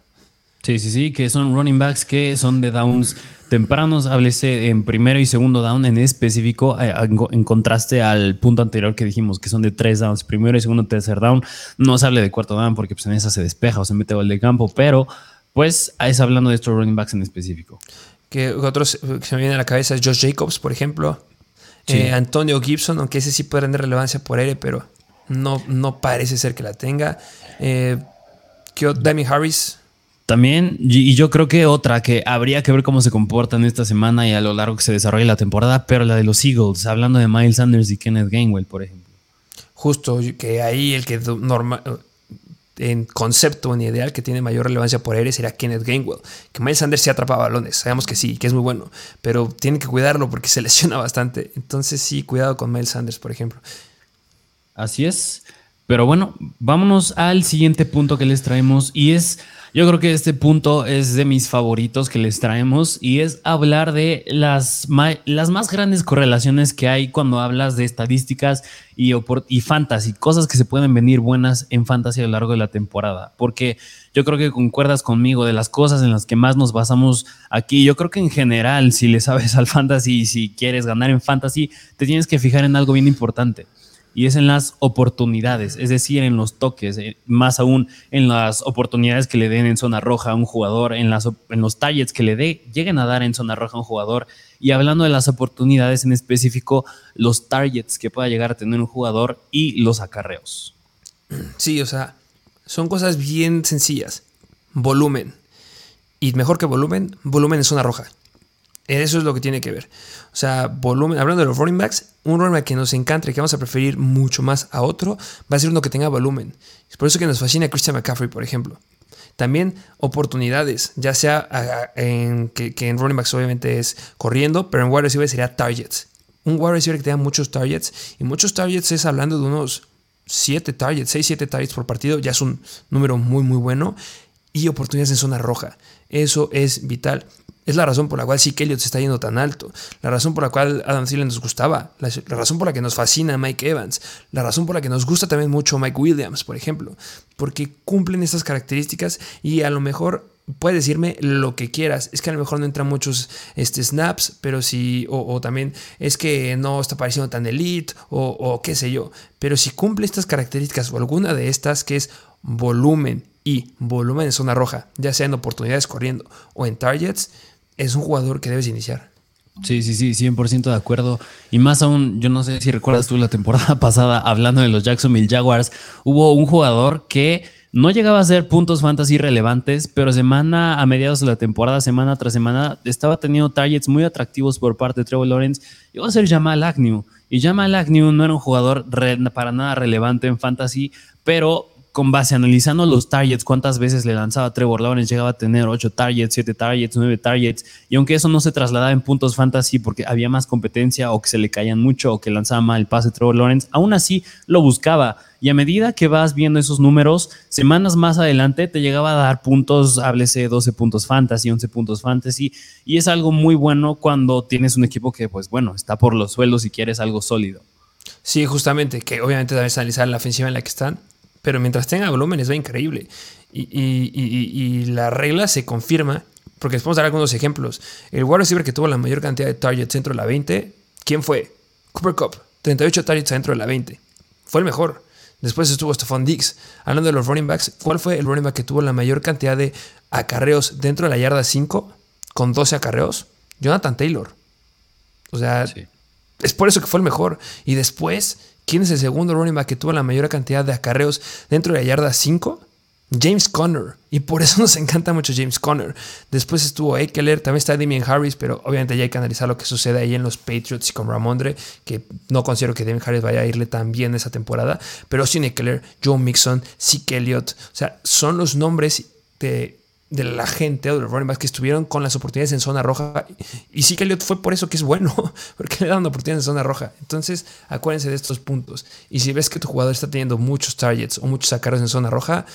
Sí, sí, sí, que son running backs que son de downs tempranos, háblese en primero y segundo down en específico, eh, en contraste al punto anterior que dijimos, que son de tres downs, primero y segundo, tercer down. No se hable de cuarto down porque pues, en esa se despeja o se mete gol de campo, pero pues es hablando de estos running backs en específico. Que otros que se me vienen a la cabeza es Josh Jacobs, por ejemplo. Eh, Antonio Gibson, aunque ese sí puede tener relevancia por aire, pero no, no parece ser que la tenga. Eh, Dami Harris, también, y yo creo que otra que habría que ver cómo se comportan esta semana y a lo largo que se desarrolle la temporada, pero la de los Eagles, hablando de Miles Sanders y Kenneth Gainwell, por ejemplo. Justo, que ahí el que normal, en concepto, en ideal, que tiene mayor relevancia por aire sería Kenneth Gainwell. Que Miles Sanders sí atrapa balones, sabemos que sí, que es muy bueno, pero tiene que cuidarlo porque se lesiona bastante. Entonces sí, cuidado con Miles Sanders, por ejemplo. Así es. Pero bueno, vámonos al siguiente punto que les traemos y es yo creo que este punto es de mis favoritos que les traemos y es hablar de las, las más grandes correlaciones que hay cuando hablas de estadísticas y, y fantasy, cosas que se pueden venir buenas en fantasy a lo largo de la temporada. Porque yo creo que concuerdas conmigo de las cosas en las que más nos basamos aquí. Yo creo que en general, si le sabes al fantasy y si quieres ganar en fantasy, te tienes que fijar en algo bien importante y es en las oportunidades, es decir, en los toques, eh, más aún en las oportunidades que le den en zona roja a un jugador, en, los targets que le dé, lleguen a dar en zona roja a un jugador. Y hablando de las oportunidades en específico, los targets que pueda llegar a tener un jugador y los acarreos. Sí, o sea, son cosas bien sencillas. Volumen. Y mejor que volumen, volumen en zona roja. Eso es lo que tiene que ver. O sea, volumen, hablando de los running backs, un running back que nos encanta y que vamos a preferir mucho más a otro, va a ser uno que tenga volumen. Es por eso que nos fascina Christian McCaffrey, por ejemplo. También oportunidades, ya sea en, que, en running backs obviamente es corriendo, pero en wide receiver sería targets. Un wide receiver que tenga muchos targets, y muchos targets es hablando de unos 7 targets, 6, 7 targets por partido, ya es un número muy, muy bueno. Y oportunidades en zona roja. Eso es vital. Es la razón por la cual sí Elliott se está yendo tan alto. La razón por la cual Adam Thielen nos gustaba. La, razón por la que nos fascina Mike Evans. La razón por la que nos gusta también mucho Mike Williams, por ejemplo. Porque cumplen estas características y a lo mejor puedes decirme lo que quieras. Es que a lo mejor no entran muchos este, snaps, pero sí, o, también es que no está pareciendo tan elite, o, o, qué sé yo. Pero si cumple estas características o alguna de estas, que es volumen y volumen en zona roja, ya sea en oportunidades corriendo o en targets, es un jugador que debes iniciar. Sí, sí, sí, 100% de acuerdo. Y más aún, yo no sé si recuerdas tú la temporada pasada, hablando de los Jacksonville Jaguars, hubo un jugador que no llegaba a ser puntos fantasy relevantes, pero semana a mediados de la temporada, semana tras semana, estaba teniendo targets muy atractivos por parte de Trevor Lawrence. Iba a ser Jamal Agnew. Y Jamal Agnew no era un jugador para nada relevante en fantasy, pero con base analizando los targets, cuántas veces le lanzaba Trevor Lawrence, llegaba a tener 8 targets, 7 targets, 9 targets, y aunque eso no se trasladaba en puntos fantasy porque había más competencia o que se le caían mucho o que lanzaba mal el pase Trevor Lawrence, aún así lo buscaba. Y a medida que vas viendo esos números, semanas más adelante te llegaba a dar puntos, háblese 12 puntos fantasy, 11 puntos fantasy, y es algo muy bueno cuando tienes un equipo que, pues bueno, está por los suelos y quieres algo sólido. Sí, justamente, que obviamente debes analizar la ofensiva en la que están, pero mientras tenga volumen es increíble. Y, la regla se confirma, porque les podemos dar algunos ejemplos. El wide receiver que tuvo la mayor cantidad de targets dentro de la 20, ¿quién fue? Cooper Cup, 38 targets dentro de la 20. Fue el mejor. Después estuvo Stephon Diggs. Hablando de los running backs, ¿cuál fue el running back que tuvo la mayor cantidad de acarreos dentro de la yarda 5 con 12 acarreos? Jonathan Taylor. O sea, es por eso que fue el mejor. Y después ¿Quién es el segundo running back que tuvo la mayor cantidad de acarreos dentro de la yarda 5? James Conner. Y por eso nos encanta mucho James Conner. Después estuvo Eckler, también está Damien Harris, pero obviamente ya hay que analizar lo que sucede ahí en los Patriots y con Ramondre, que no considero que Damien Harris vaya a irle tan bien esa temporada. Pero sin Eckler, Joe Mixon, Zeke Elliott. O sea, son los nombres de de la gente de los running backs que estuvieron con las oportunidades en zona roja. Y sí que Elliot fue por eso que es bueno, porque le dan oportunidades en zona roja. Entonces, acuérdense de estos puntos. Y si ves que tu jugador está teniendo muchos targets o muchos sacaros en zona roja,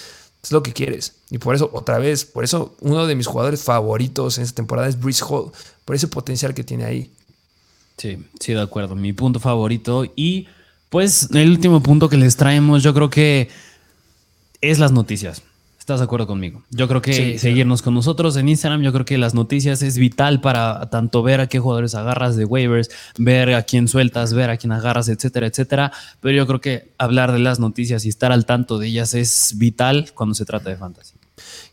es lo que quieres. Y por eso, otra vez, por eso uno de mis jugadores favoritos en esta temporada es Breeze Hall, por ese potencial que tiene ahí. Sí, sí, de acuerdo. Mi punto favorito. Y pues el último punto que les traemos, yo creo que es las noticias. ¿Estás de acuerdo conmigo? Yo creo que seguirnos con nosotros en Instagram, yo creo que las noticias es vital para tanto ver a qué jugadores agarras de waivers, ver a quién sueltas, ver a quién agarras, etcétera, etcétera. Pero yo creo que hablar de las noticias y estar al tanto de ellas es vital cuando se trata de fantasy.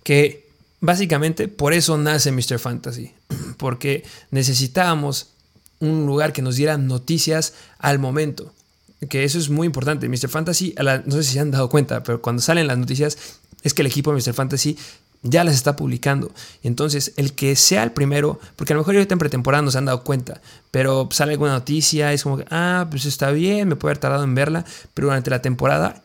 Que básicamente por eso nace Mr. Fantasy, porque necesitábamos un lugar que nos diera noticias al momento que eso es muy importante. Mr. Fantasy, no sé si se han dado cuenta, pero cuando salen las noticias es que el equipo de Mr. Fantasy ya las está publicando. Entonces, el que sea el primero, porque a lo mejor ahorita en pretemporada no se han dado cuenta, pero sale alguna noticia, es como que, ah, pues está bien, me puede haber tardado en verla, pero durante la temporada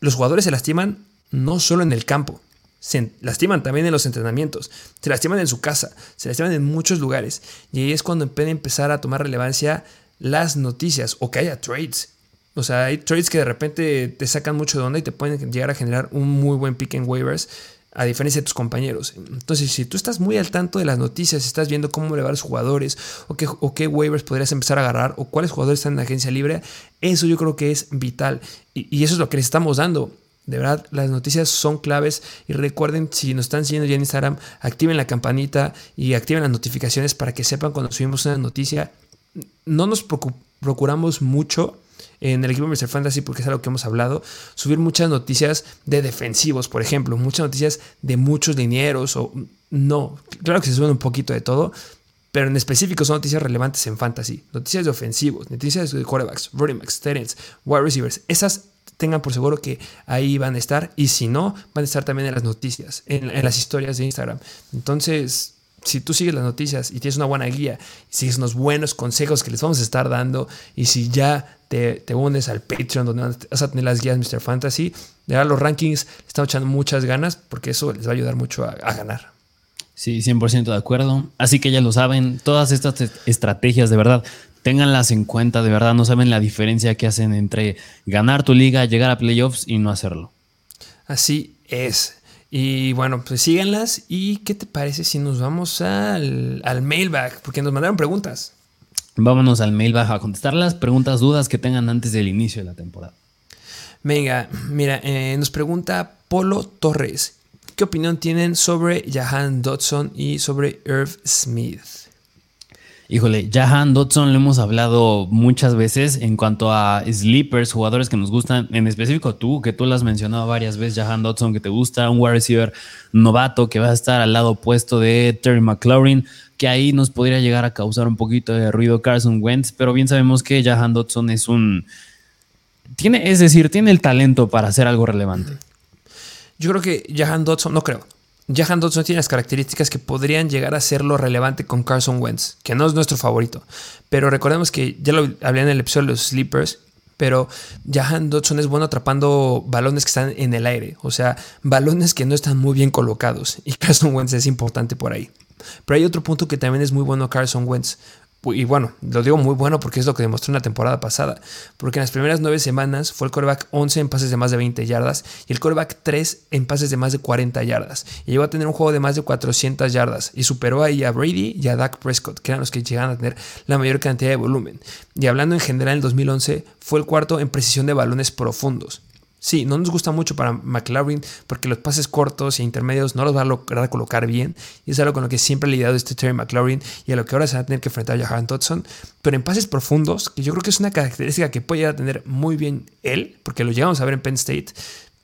los jugadores se lastiman no solo en el campo, se lastiman también en los entrenamientos, se lastiman en su casa, se lastiman en muchos lugares. Y ahí es cuando pueden empezar a tomar relevancia las noticias o que haya trades. O sea, hay trades que de repente te sacan mucho de onda y te pueden llegar a generar un muy buen pick en waivers a diferencia de tus compañeros. Entonces, si tú estás muy al tanto de las noticias, estás viendo cómo le va a los jugadores, o qué, o qué waivers podrías empezar a agarrar, o cuáles jugadores están en la agencia libre, eso yo creo que es vital. Y, eso es lo que les estamos dando. De verdad, las noticias son claves. Y recuerden, si nos están siguiendo ya en Instagram, activen la campanita y activen las notificaciones para que sepan cuando subimos una noticia. No nos procuramos mucho en el equipo Mr. Fantasy, porque es algo que hemos hablado, subir muchas noticias de defensivos, por ejemplo, muchas noticias de muchos linieros o no, claro que se suben un poquito de todo, pero en específico son noticias relevantes en fantasy, noticias de ofensivos, noticias de quarterbacks, running backs, wide receivers, esas tengan por seguro que ahí van a estar y si no, van a estar también en las noticias, en las historias de Instagram. Entonces, si tú sigues las noticias y tienes una buena guía, y sigues unos buenos consejos que les vamos a estar dando, y si ya te, unes al Patreon donde vas a tener las guías Mr. Fantasy, de verdad los rankings están echando muchas ganas porque eso les va a ayudar mucho a, ganar. Sí, 100% de acuerdo. Así que ya lo saben, todas estas estrategias de verdad, ténganlas en cuenta, de verdad no saben la diferencia que hacen entre ganar tu liga, llegar a playoffs y no hacerlo. Así es. Y bueno, pues síganlas. ¿Y qué te parece si nos vamos al, al mailbag? Porque nos mandaron preguntas. Vámonos al mailbag a contestar las preguntas, dudas que tengan antes del inicio de la temporada. Venga, mira, eh, nos pregunta Polo Torres. ¿Qué opinión tienen sobre Jahan Dodson y sobre Irv Smith? Híjole, Jahan Dodson lo hemos hablado muchas veces en cuanto a sleepers, jugadores que nos gustan, en específico tú, que tú lo has mencionado varias veces, Jahan Dodson, que te gusta, un wide receiver novato que va a estar al lado opuesto de Terry McLaurin, que ahí nos podría llegar a causar un poquito de ruido Carson Wentz, pero bien sabemos que Jahan Dodson es un... Tiene, es decir, tiene el talento para hacer algo relevante. Yo creo que Jahan Dodson, no creo, Jahan Dodson tiene las características que podrían llegar a ser lo relevante con Carson Wentz, que no es nuestro favorito. Pero recordemos que ya lo hablé en el episodio de los Sleepers, pero Jahan Dodson es bueno atrapando balones que están en el aire, o sea, balones que no están muy bien colocados. Y Carson Wentz es importante por ahí. Pero hay otro punto que también es muy bueno Carson Wentz y bueno, lo digo muy bueno porque es lo que demostró en la temporada pasada, porque en las primeras nueve semanas fue el coreback 11 en pases de más de 20 yardas y el coreback 3 en pases de más de 40 yardas. Y llegó a tener un juego de más de 400 yardas y superó ahí a Brady y a Dak Prescott, que eran los que llegaban a tener la mayor cantidad de volumen. Y hablando en general, en el 2011 fue el cuarto en precisión de balones profundos. Sí, no nos gusta mucho para McLaren porque los pases cortos e intermedios no los va a lograr colocar bien. Y es algo con lo que siempre ha lidiado este Terry McLaurin y a lo que ahora se va a tener que enfrentar a Jahan Dodson. Pero en pases profundos, que yo creo que es una característica que puede tener muy bien él, porque lo llegamos a ver en Penn State,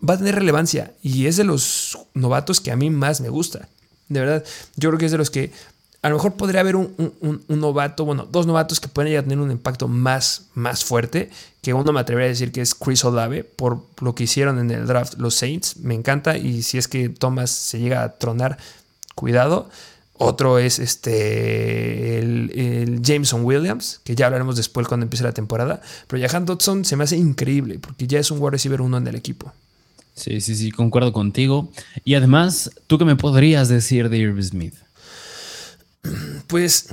va a tener relevancia. Y es de los novatos que a mí más me gusta. De verdad, yo creo que es de los que a lo mejor podría haber un, novato, bueno, dos novatos que pueden llegar tener un impacto más, más fuerte, que uno me atrevería a decir que es Chris Olave, por lo que hicieron en el draft los Saints, me encanta, y si es que Thomas se llega a tronar, cuidado. Otro es este el, Jameson Williams, que ya hablaremos después cuando empiece la temporada. Pero Jahan Dodson se me hace increíble, porque ya es un wide receiver uno en el equipo. Sí, sí, sí, concuerdo contigo. Y además, ¿tú qué me podrías decir de Irv Smith? Pues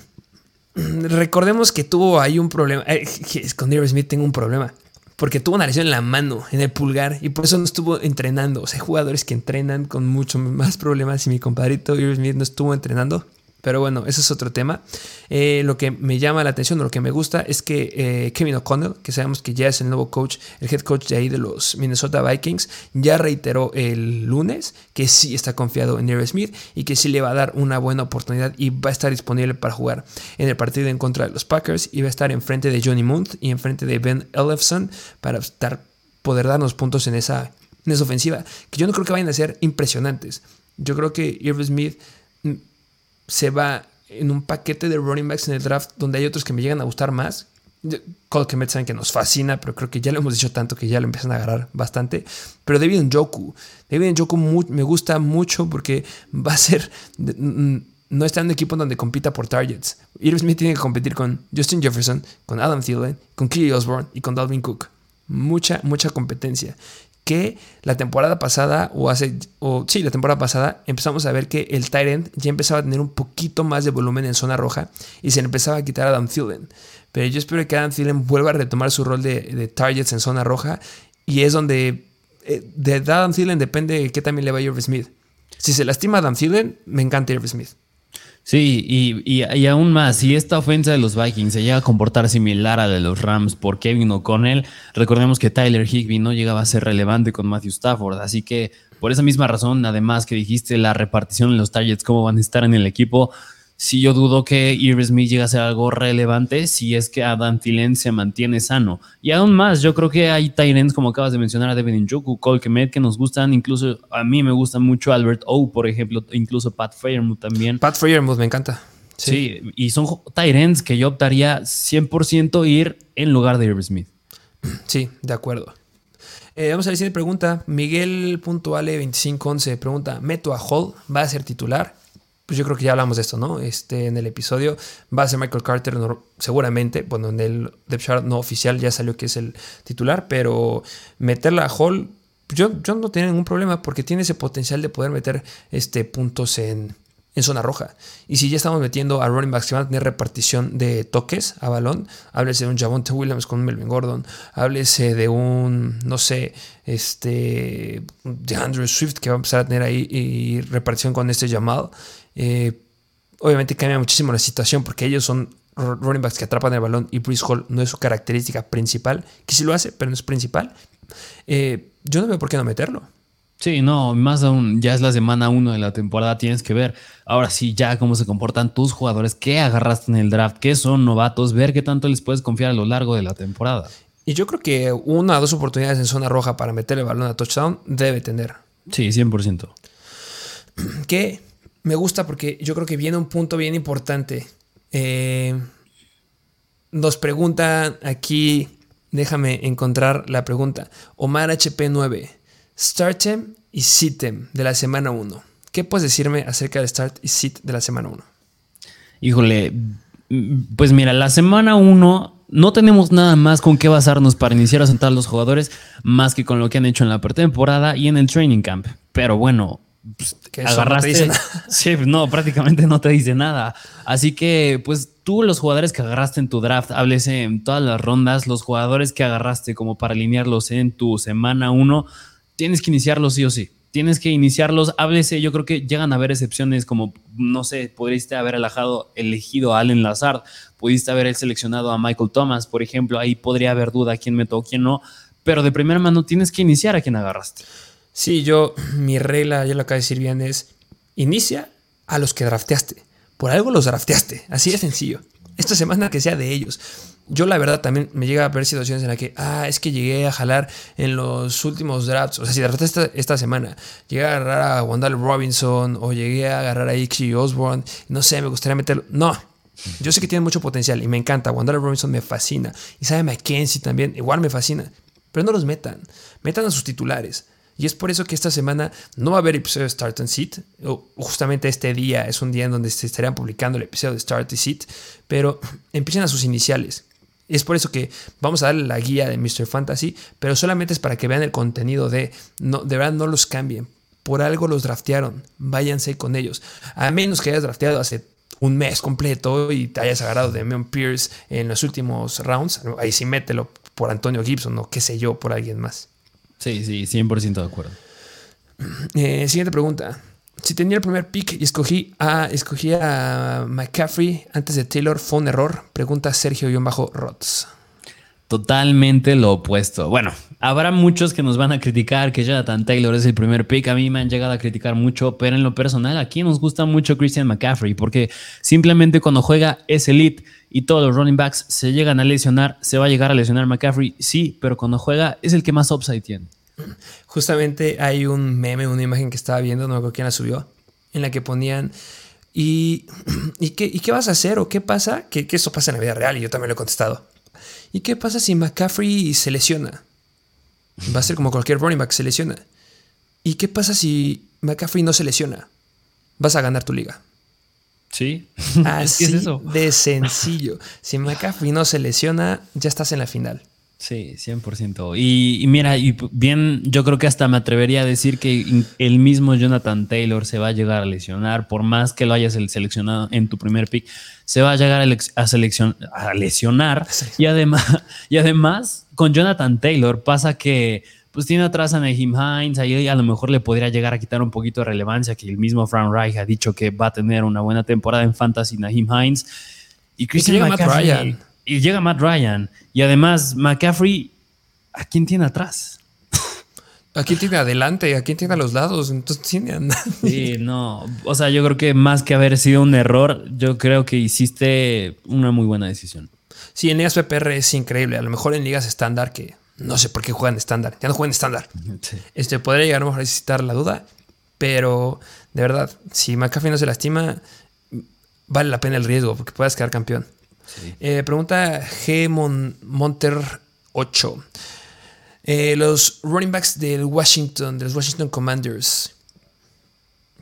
recordemos que tuvo ahí un problema. Eh, con Irv Smith tengo un problema. Porque tuvo una lesión en la mano, en el pulgar, y por eso no estuvo entrenando. O sea, hay jugadores que entrenan con mucho más problemas y mi compadrito Irv Smith no estuvo entrenando. Pero bueno, ese es otro tema. Eh, lo que me llama la atención, lo que me gusta es que eh, Kevin O'Connell, que sabemos que ya es el nuevo coach, el head coach de ahí de los Minnesota Vikings, ya reiteró el lunes que sí está confiado en Irv Smith y que sí le va a dar una buena oportunidad y va a estar disponible para jugar en el partido en contra de los Packers y va a estar enfrente de Johnny Munt y enfrente de Ben Ellefson para estar, poder darnos puntos en esa, en esa ofensiva, que yo no creo que vayan a ser impresionantes. Yo creo que Irv Smith se va en un paquete de running backs en el draft donde hay otros que me llegan a gustar más. Cole Kemet saben que nos fascina, pero creo que ya lo hemos dicho tanto que ya lo empiezan a agarrar bastante. Pero David Njoku, David Njoku me gusta mucho porque va a ser. No está en un equipo donde compita por targets. Irv Smith tiene que competir con Justin Jefferson, con Adam Thielen, con Kelly Osborne y con Dalvin Cook. Mucha, mucha competencia. Que la temporada pasada, o hace, o sí, la temporada pasada, empezamos a ver que el Tyrant ya empezaba a tener un poquito más de volumen en zona roja y se le empezaba a quitar a Adam Thielen. Pero yo espero que Adam Thielen vuelva a retomar su rol de, targets en zona roja y es donde eh, de Adam Thielen depende qué también le va a Smith. Si se lastima Adam Thielen, me encanta Irv Smith. Sí, y, aún más, si esta ofensa de los Vikings se llega a comportar similar a la de los Rams por Kevin O'Connell, recordemos que Tyler Higby no llegaba a ser relevante con Matthew Stafford, así que por esa misma razón, además que dijiste la repartición en los targets, cómo van a estar en el equipo, si yo dudo que Irv Smith llegue a ser algo relevante si es que Adam Thielen se mantiene sano. Y aún más, yo creo que hay Tyrants, como acabas de mencionar, a Devin Njoku, Cole Kemet, que nos gustan, incluso a mí me gusta mucho Albert O, por ejemplo, incluso Pat Fairmouth también. Pat Fairmouth me encanta. Sí, y son Tyrants que yo optaría 100% ir en lugar de Irv Smith. Sí, de acuerdo. Eh, vamos a la siguiente pregunta. Miguel.ale2511 pregunta: ¿Meto a Hall? ¿Va a ser titular? Pues yo creo que ya hablamos de esto, ¿no? Este, en el episodio va a ser Michael Carter seguramente, bueno, en el depth chart no oficial ya salió que es el titular, pero meterla a Hall, yo, yo no tengo ningún problema porque tiene ese potencial de poder meter este, puntos en, en zona roja. Y si ya estamos metiendo a running backs que van a tener repartición de toques a balón, háblese de un Javonte Williams con un Melvin Gordon, háblese de un, no sé, este, de Andrew Swift que va a empezar a tener ahí y repartición con este Jamal. Eh, obviamente cambia muchísimo la situación porque ellos son running backs que atrapan el balón y Bruce Hall no es su característica principal, que sí lo hace, pero no es principal. Eh, yo no veo por qué no meterlo. Sí, no, más aún, ya es la semana uno de la temporada, tienes que ver ahora sí ya cómo se comportan tus jugadores, qué agarraste en el draft, qué son novatos, ver qué tanto les puedes confiar a lo largo de la temporada. Y yo creo que una o dos oportunidades en zona roja para meter el balón a touchdown debe tener. Sí, 100%. Que me gusta porque yo creo que viene un punto bien importante. Eh, nos pregunta aquí, déjame encontrar la pregunta. Omar HP9, Startem y Sitem de la semana 1. ¿Qué puedes decirme acerca de Start y Sit de la semana 1? Híjole, pues mira, la semana 1 no tenemos nada más con qué basarnos para iniciar a sentar a los jugadores más que con lo que han hecho en la pretemporada y en el training camp. Pero bueno, pues, agarraste. No sí, no, prácticamente no te dice nada. Así que, pues tú, los jugadores que agarraste en tu draft, háblese en todas las rondas, los jugadores que agarraste como para alinearlos en tu semana 1, tienes que iniciarlos sí o sí. Tienes que iniciarlos, háblese. Yo creo que llegan a haber excepciones como, no sé, pudiste haber alejado, elegido a Allen Lazard, pudiste haber seleccionado a Michael Thomas, por ejemplo. Ahí podría haber duda quién me o quién no. Pero de primera mano tienes que iniciar a quien agarraste. Sí, yo, mi regla, ya lo acabo de decir bien, es inicia a los que drafteaste. Por algo los drafteaste, así de sencillo. Esta semana que sea de ellos. Yo la verdad también me llega a ver situaciones en las que, ah, es que llegué a jalar en los últimos drafts. O sea, si draftaste esta, semana, llegué a agarrar a Wandale Robinson o llegué a agarrar a Ixie Osborne, no sé, me gustaría meterlo. No, yo sé que tiene mucho potencial y me encanta. Wandale Robinson me fascina. Y sabe McKenzie también, igual me fascina. Pero no los metan. Metan a sus titulares. Y es por eso que esta semana no va a haber episodio de Start and Sit. Justamente este día es un día en donde se estarían publicando el episodio de Start y Sit. Pero empiecen a sus iniciales. Es por eso que vamos a darle la guía de Mr. Fantasy, pero solamente es para que vean el contenido de, no, de verdad no los cambien. Por algo los draftearon, váyanse con ellos. A menos que hayas drafteado hace un mes completo y te hayas agarrado de Mion Pierce en los últimos rounds, ahí sí mételo por Antonio Gibson o qué sé yo, por alguien más. Sí, sí, 100% de acuerdo. Eh, siguiente pregunta. Si tenía el primer pick y escogí a, escogí a McCaffrey antes de Taylor, ¿fue un error? Pregunta Sergio-Rots. Totalmente lo opuesto. Bueno, habrá muchos que nos van a criticar que Jonathan Taylor es el primer pick. A mí me han llegado a criticar mucho, pero en lo personal aquí nos gusta mucho Christian McCaffrey porque simplemente cuando juega es elite y todos los running backs se llegan a lesionar, se va a llegar a lesionar McCaffrey, sí, pero cuando juega es el que más upside tiene. Justamente hay un meme, una imagen que estaba viendo, no me acuerdo quién la subió, en la que ponían, ¿y, ¿y, qué, ¿y qué vas a hacer o qué pasa? Que, que eso pasa en la vida real y yo también lo he contestado. ¿Y qué pasa si McCaffrey se lesiona? Va a ser como cualquier running back, se lesiona. ¿Y qué pasa si McCaffrey no se lesiona? Vas a ganar tu liga. Sí. Así es eso? de sencillo. Si McCaffrey no se lesiona, ya estás en la final. Sí, 100%. Y, y, mira, y bien, yo creo que hasta me atrevería a decir que el mismo Jonathan Taylor se va a llegar a lesionar, por más que lo hayas seleccionado en tu primer pick, se va a llegar a, a lesionar. Y además, y además, con Jonathan Taylor pasa que pues tiene atrás a Naheem Hines, ahí a lo mejor le podría llegar a quitar un poquito de relevancia, que el mismo Frank Reich ha dicho que va a tener una buena temporada en Fantasy Naheem Hines. Y Christian McCaffrey, y llega Matt Ryan. Y además, McCaffrey, ¿a quién tiene atrás? ¿A quién tiene adelante? ¿A quién tiene a los lados? Entonces tiene a Sí, no. O sea, yo creo que más que haber sido un error, yo creo que hiciste una muy buena decisión. Sí, en ligas PPR es increíble. A lo mejor en ligas estándar, que no sé por qué juegan estándar. Ya no juegan estándar. Este, podría llegar a necesitar la duda. Pero, de verdad, si McCaffrey no se lastima, vale la pena el riesgo porque puedas quedar campeón. Eh, pregunta G. Monter 8. Eh, los running backs del Washington, de los Washington Commanders.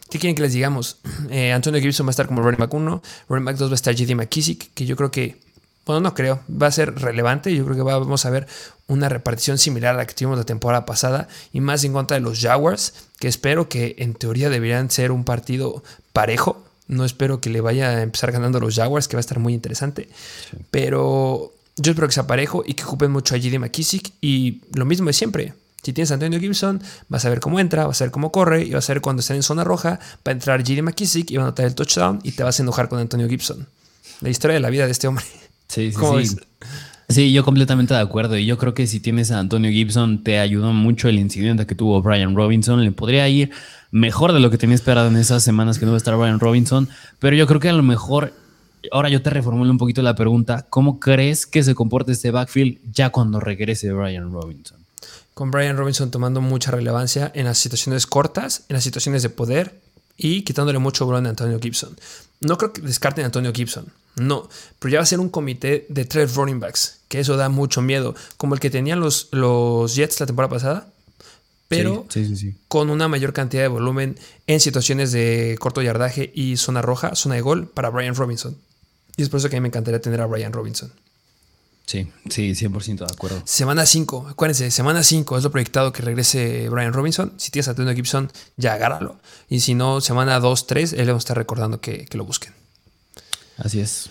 ¿Qué quieren que les digamos? Eh, Antonio Gibson va a estar como running back 1. Running back 2 va a estar JD McKissick, que yo creo que, bueno, no creo, va a ser relevante. Yo creo que vamos a ver una repartición similar a la que tuvimos la temporada pasada y más en contra de los Jaguars, que espero que en teoría deberían ser un partido parejo. No espero que le vaya a empezar ganando los Jaguars, que va a estar muy interesante. Pero yo espero que sea parejo y que ocupen mucho a J.D. McKissick. Y lo mismo de siempre. Si tienes a Antonio Gibson, vas a ver cómo entra, vas a ver cómo corre y vas a ver cuando estén en zona roja, va a entrar J.D. McKissick y va a anotar el touchdown y te vas a enojar con Antonio Gibson. La historia de la vida de este hombre. Sí, sí, sí. Sí, yo completamente de acuerdo. Y yo creo que si tienes a Antonio Gibson, te ayudó mucho el incidente que tuvo Brian Robinson. Le podría ir mejor de lo que tenía esperado en esas semanas que no va a estar Brian Robinson. Pero yo creo que a lo mejor, ahora yo te reformulo un poquito la pregunta, ¿cómo crees que se comporte este backfield ya cuando regrese Brian Robinson? Con Brian Robinson tomando mucha relevancia en las situaciones cortas, en las situaciones de poder y quitándole mucho bron a Antonio Gibson. No creo que descarten a Antonio Gibson, no, pero ya va a ser un comité de tres running backs, que eso da mucho miedo, como el que tenían los, los Jets la temporada pasada, pero con una mayor cantidad de volumen en situaciones de corto yardaje y zona roja, zona de gol para Brian Robinson. Y es por eso que a mí me encantaría tener a Brian Robinson. Sí, sí, 100% de acuerdo. Semana 5, acuérdense, semana 5 es lo proyectado que regrese Brian Robinson. Si tienes a Antonio Gibson, ya agárralo. Y si no, semana 2, 3, él le vamos a estar recordando que, que lo busquen. Así es.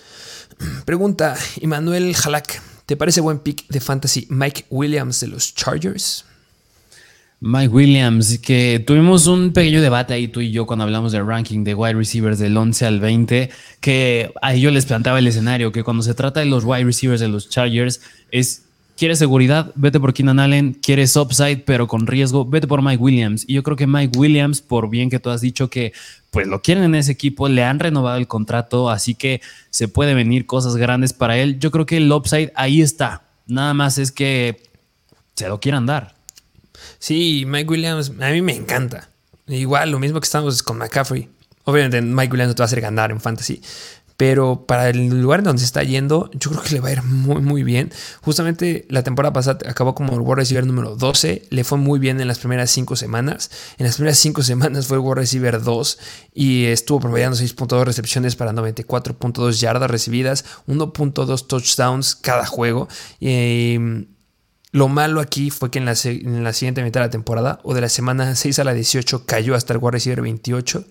Pregunta, Immanuel Halak, ¿te parece buen pick de fantasy Mike Williams de los Chargers? Mike Williams, que tuvimos un pequeño debate ahí tú y yo cuando hablamos del ranking de wide receivers del 11 al 20, que ahí yo les planteaba el escenario, que cuando se trata de los wide receivers de los Chargers es, ¿quieres seguridad? Vete por Keenan Allen, ¿quieres upside pero con riesgo? Vete por Mike Williams. Y yo creo que Mike Williams, por bien que tú has dicho que pues lo quieren en ese equipo, le han renovado el contrato, así que se puede venir cosas grandes para él. Yo creo que el upside ahí está, nada más es que se lo quieran dar. Sí, Mike Williams, a mí me encanta. Igual, lo mismo que estamos con McCaffrey. Obviamente Mike Williams no te va a hacer ganar en fantasy, pero para el lugar en donde se está yendo, yo creo que le va a ir muy, muy bien. Justamente la temporada pasada acabó como el World Receiver número 12, le fue muy bien en las primeras 5 semanas. En las primeras 5 semanas fue el World Receiver 2 y estuvo promediando 6.2 recepciones para 94.2 yardas recibidas, 1.2 touchdowns cada juego. Y, lo malo aquí fue que en la, siguiente mitad de la temporada, o de la semana 6 a la 18, cayó hasta el wide receiver 28,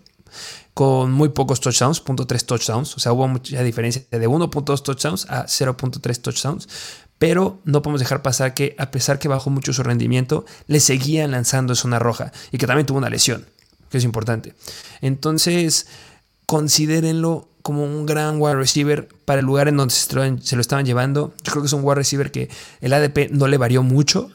con muy pocos touchdowns, .3 touchdowns. O sea, hubo mucha diferencia de 1.2 touchdowns a 0.3 touchdowns. Pero no podemos dejar pasar que, a pesar que bajó mucho su rendimiento, le seguían lanzando zona roja y que también tuvo una lesión, que es importante. Entonces, considérenlo como un gran wide receiver para el lugar en donde se lo, estaban llevando. Yo creo que es un wide receiver que el ADP no le varió mucho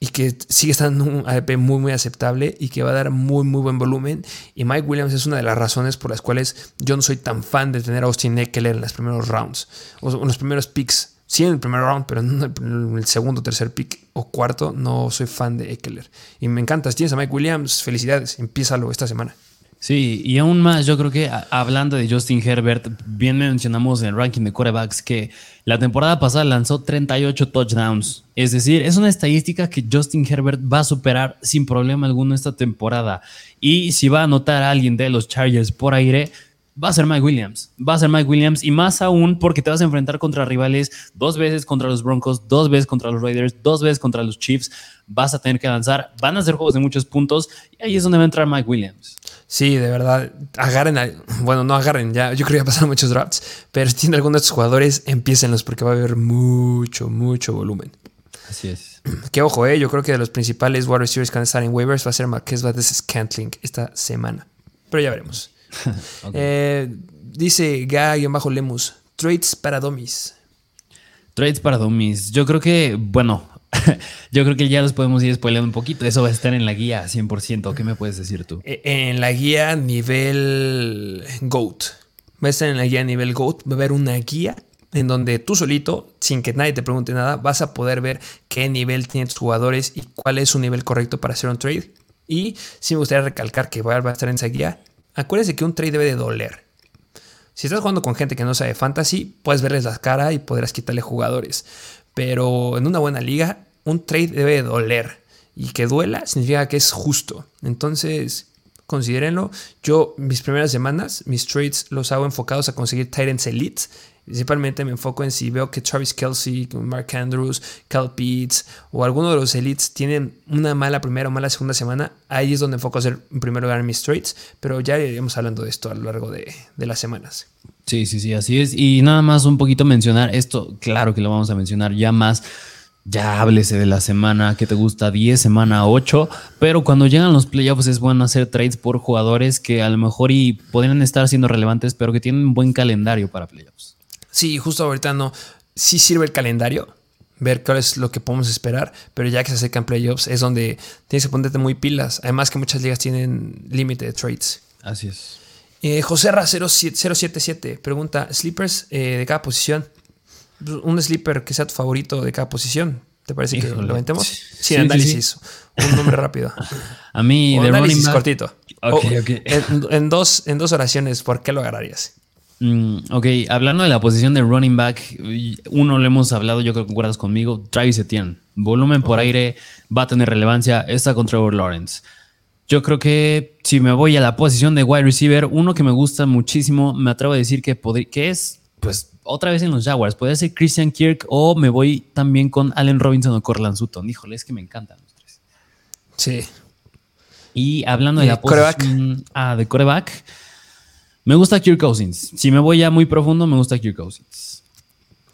y que sigue estando un ADP muy muy aceptable y que va a dar muy muy buen volumen. Y Mike Williams es una de las razones por las cuales yo no soy tan fan de tener a Austin Eckler en los primeros rounds o en los primeros picks. Sí en el primer round, pero en el segundo, tercer pick o cuarto no soy fan de Eckler. Y me encanta. Si tienes a Mike Williams, felicidades. Empiézalo esta semana. Sí, y aún más, yo creo que hablando de Justin Herbert, bien mencionamos en el ranking de quarterbacks que la temporada pasada lanzó 38 touchdowns. Es decir, es una estadística que Justin Herbert va a superar sin problema alguno esta temporada. Y si va a anotar a alguien de los Chargers por aire, va a ser Mike Williams. Va a ser Mike Williams y más aún porque te vas a enfrentar contra rivales dos veces contra los Broncos, dos veces contra los Raiders, dos veces contra los Chiefs. Vas a tener que avanzar. Van a ser juegos de muchos puntos y ahí es donde va a entrar Mike Williams. Sí, de verdad. Agarren, bueno, no agarren, ya yo creo que ya pasaron muchos drafts, pero si tienen algunos de estos jugadores, empiécenlos porque va a haber mucho, mucho volumen. Así es. Que ojo, eh, yo creo que de los principales wide receivers que van a estar en waivers va a ser Marquez Valdez Scantling esta semana. Pero ya veremos. Ok. Eh, dice Ga-Lemus, trades para Domis. Trades para dummies. Yo creo que, bueno, yo creo que ya los podemos ir spoileando un poquito. Eso va a estar en la guía 100%. ¿Qué me puedes decir tú? Eh, En la guía nivel GOAT. Va a estar en la guía nivel GOAT. Va a haber una guía en donde tú solito, sin que nadie te pregunte nada, vas a poder ver qué nivel tienen tus jugadores y cuál es su nivel correcto para hacer un trade. Y sí me gustaría recalcar que va a estar en esa guía. Acuérdense que un trade debe de doler. Si estás jugando con gente que no sabe fantasy, puedes verles la cara y podrás quitarle jugadores. Pero en una buena liga, un trade debe de doler. Y que duela significa que es justo. Entonces, considérenlo. Yo, mis primeras semanas, mis trades los hago enfocados a conseguir Titans Elite. Principalmente me enfoco en si veo que Travis Kelsey, Mark Andrews, Cal Pitts o alguno de los Elites tienen una mala primera o mala segunda semana. Ahí es donde enfoco a hacer en primer lugar mis trades. Pero ya iremos hablando de esto a lo largo de, de las semanas. Sí, sí, sí, así es. Y nada más un poquito mencionar esto, claro que lo vamos a mencionar ya más. Ya háblese de la semana que te gusta, 10, semana 8, pero cuando llegan los playoffs es bueno hacer trades por jugadores que a lo mejor y podrían estar siendo relevantes, pero que tienen un buen calendario para playoffs. Sí, justo ahorita no. Sí sirve el calendario, ver cuál es lo que podemos esperar, pero ya que se acercan playoffs es donde tienes que ponerte muy pilas. Además que muchas ligas tienen límite de trades. Así es. Eh, José Ra 077 pregunta, ¿sleepers eh, de cada posición? Un sleeper que sea tu favorito de cada posición. ¿Te parece que Híjole. lo aventemos? Sí, Sin sí, análisis. Un nombre rápido. A mí, de running análisis cortito. Ok, O- ok. En, en dos, en dos oraciones, ¿por qué lo agarrarías? Mm, ok, hablando de la posición de running back, uno lo hemos hablado, yo creo que concuerdas conmigo, Travis Etienne. Volumen por aire va a tener relevancia, está con Trevor Lawrence. Yo creo que si me voy a la posición de wide receiver, uno que me gusta muchísimo, me atrevo a decir que, es, pues, otra vez en los Jaguars. Puede ser Christian Kirk o me voy también con Allen Robinson o Cortland Sutton. Híjole, es que me encantan los tres. Sí. Y hablando de ¿Y la posición ah, de coreback, me gusta Kirk Cousins. Si me voy ya muy profundo, me gusta Kirk Cousins.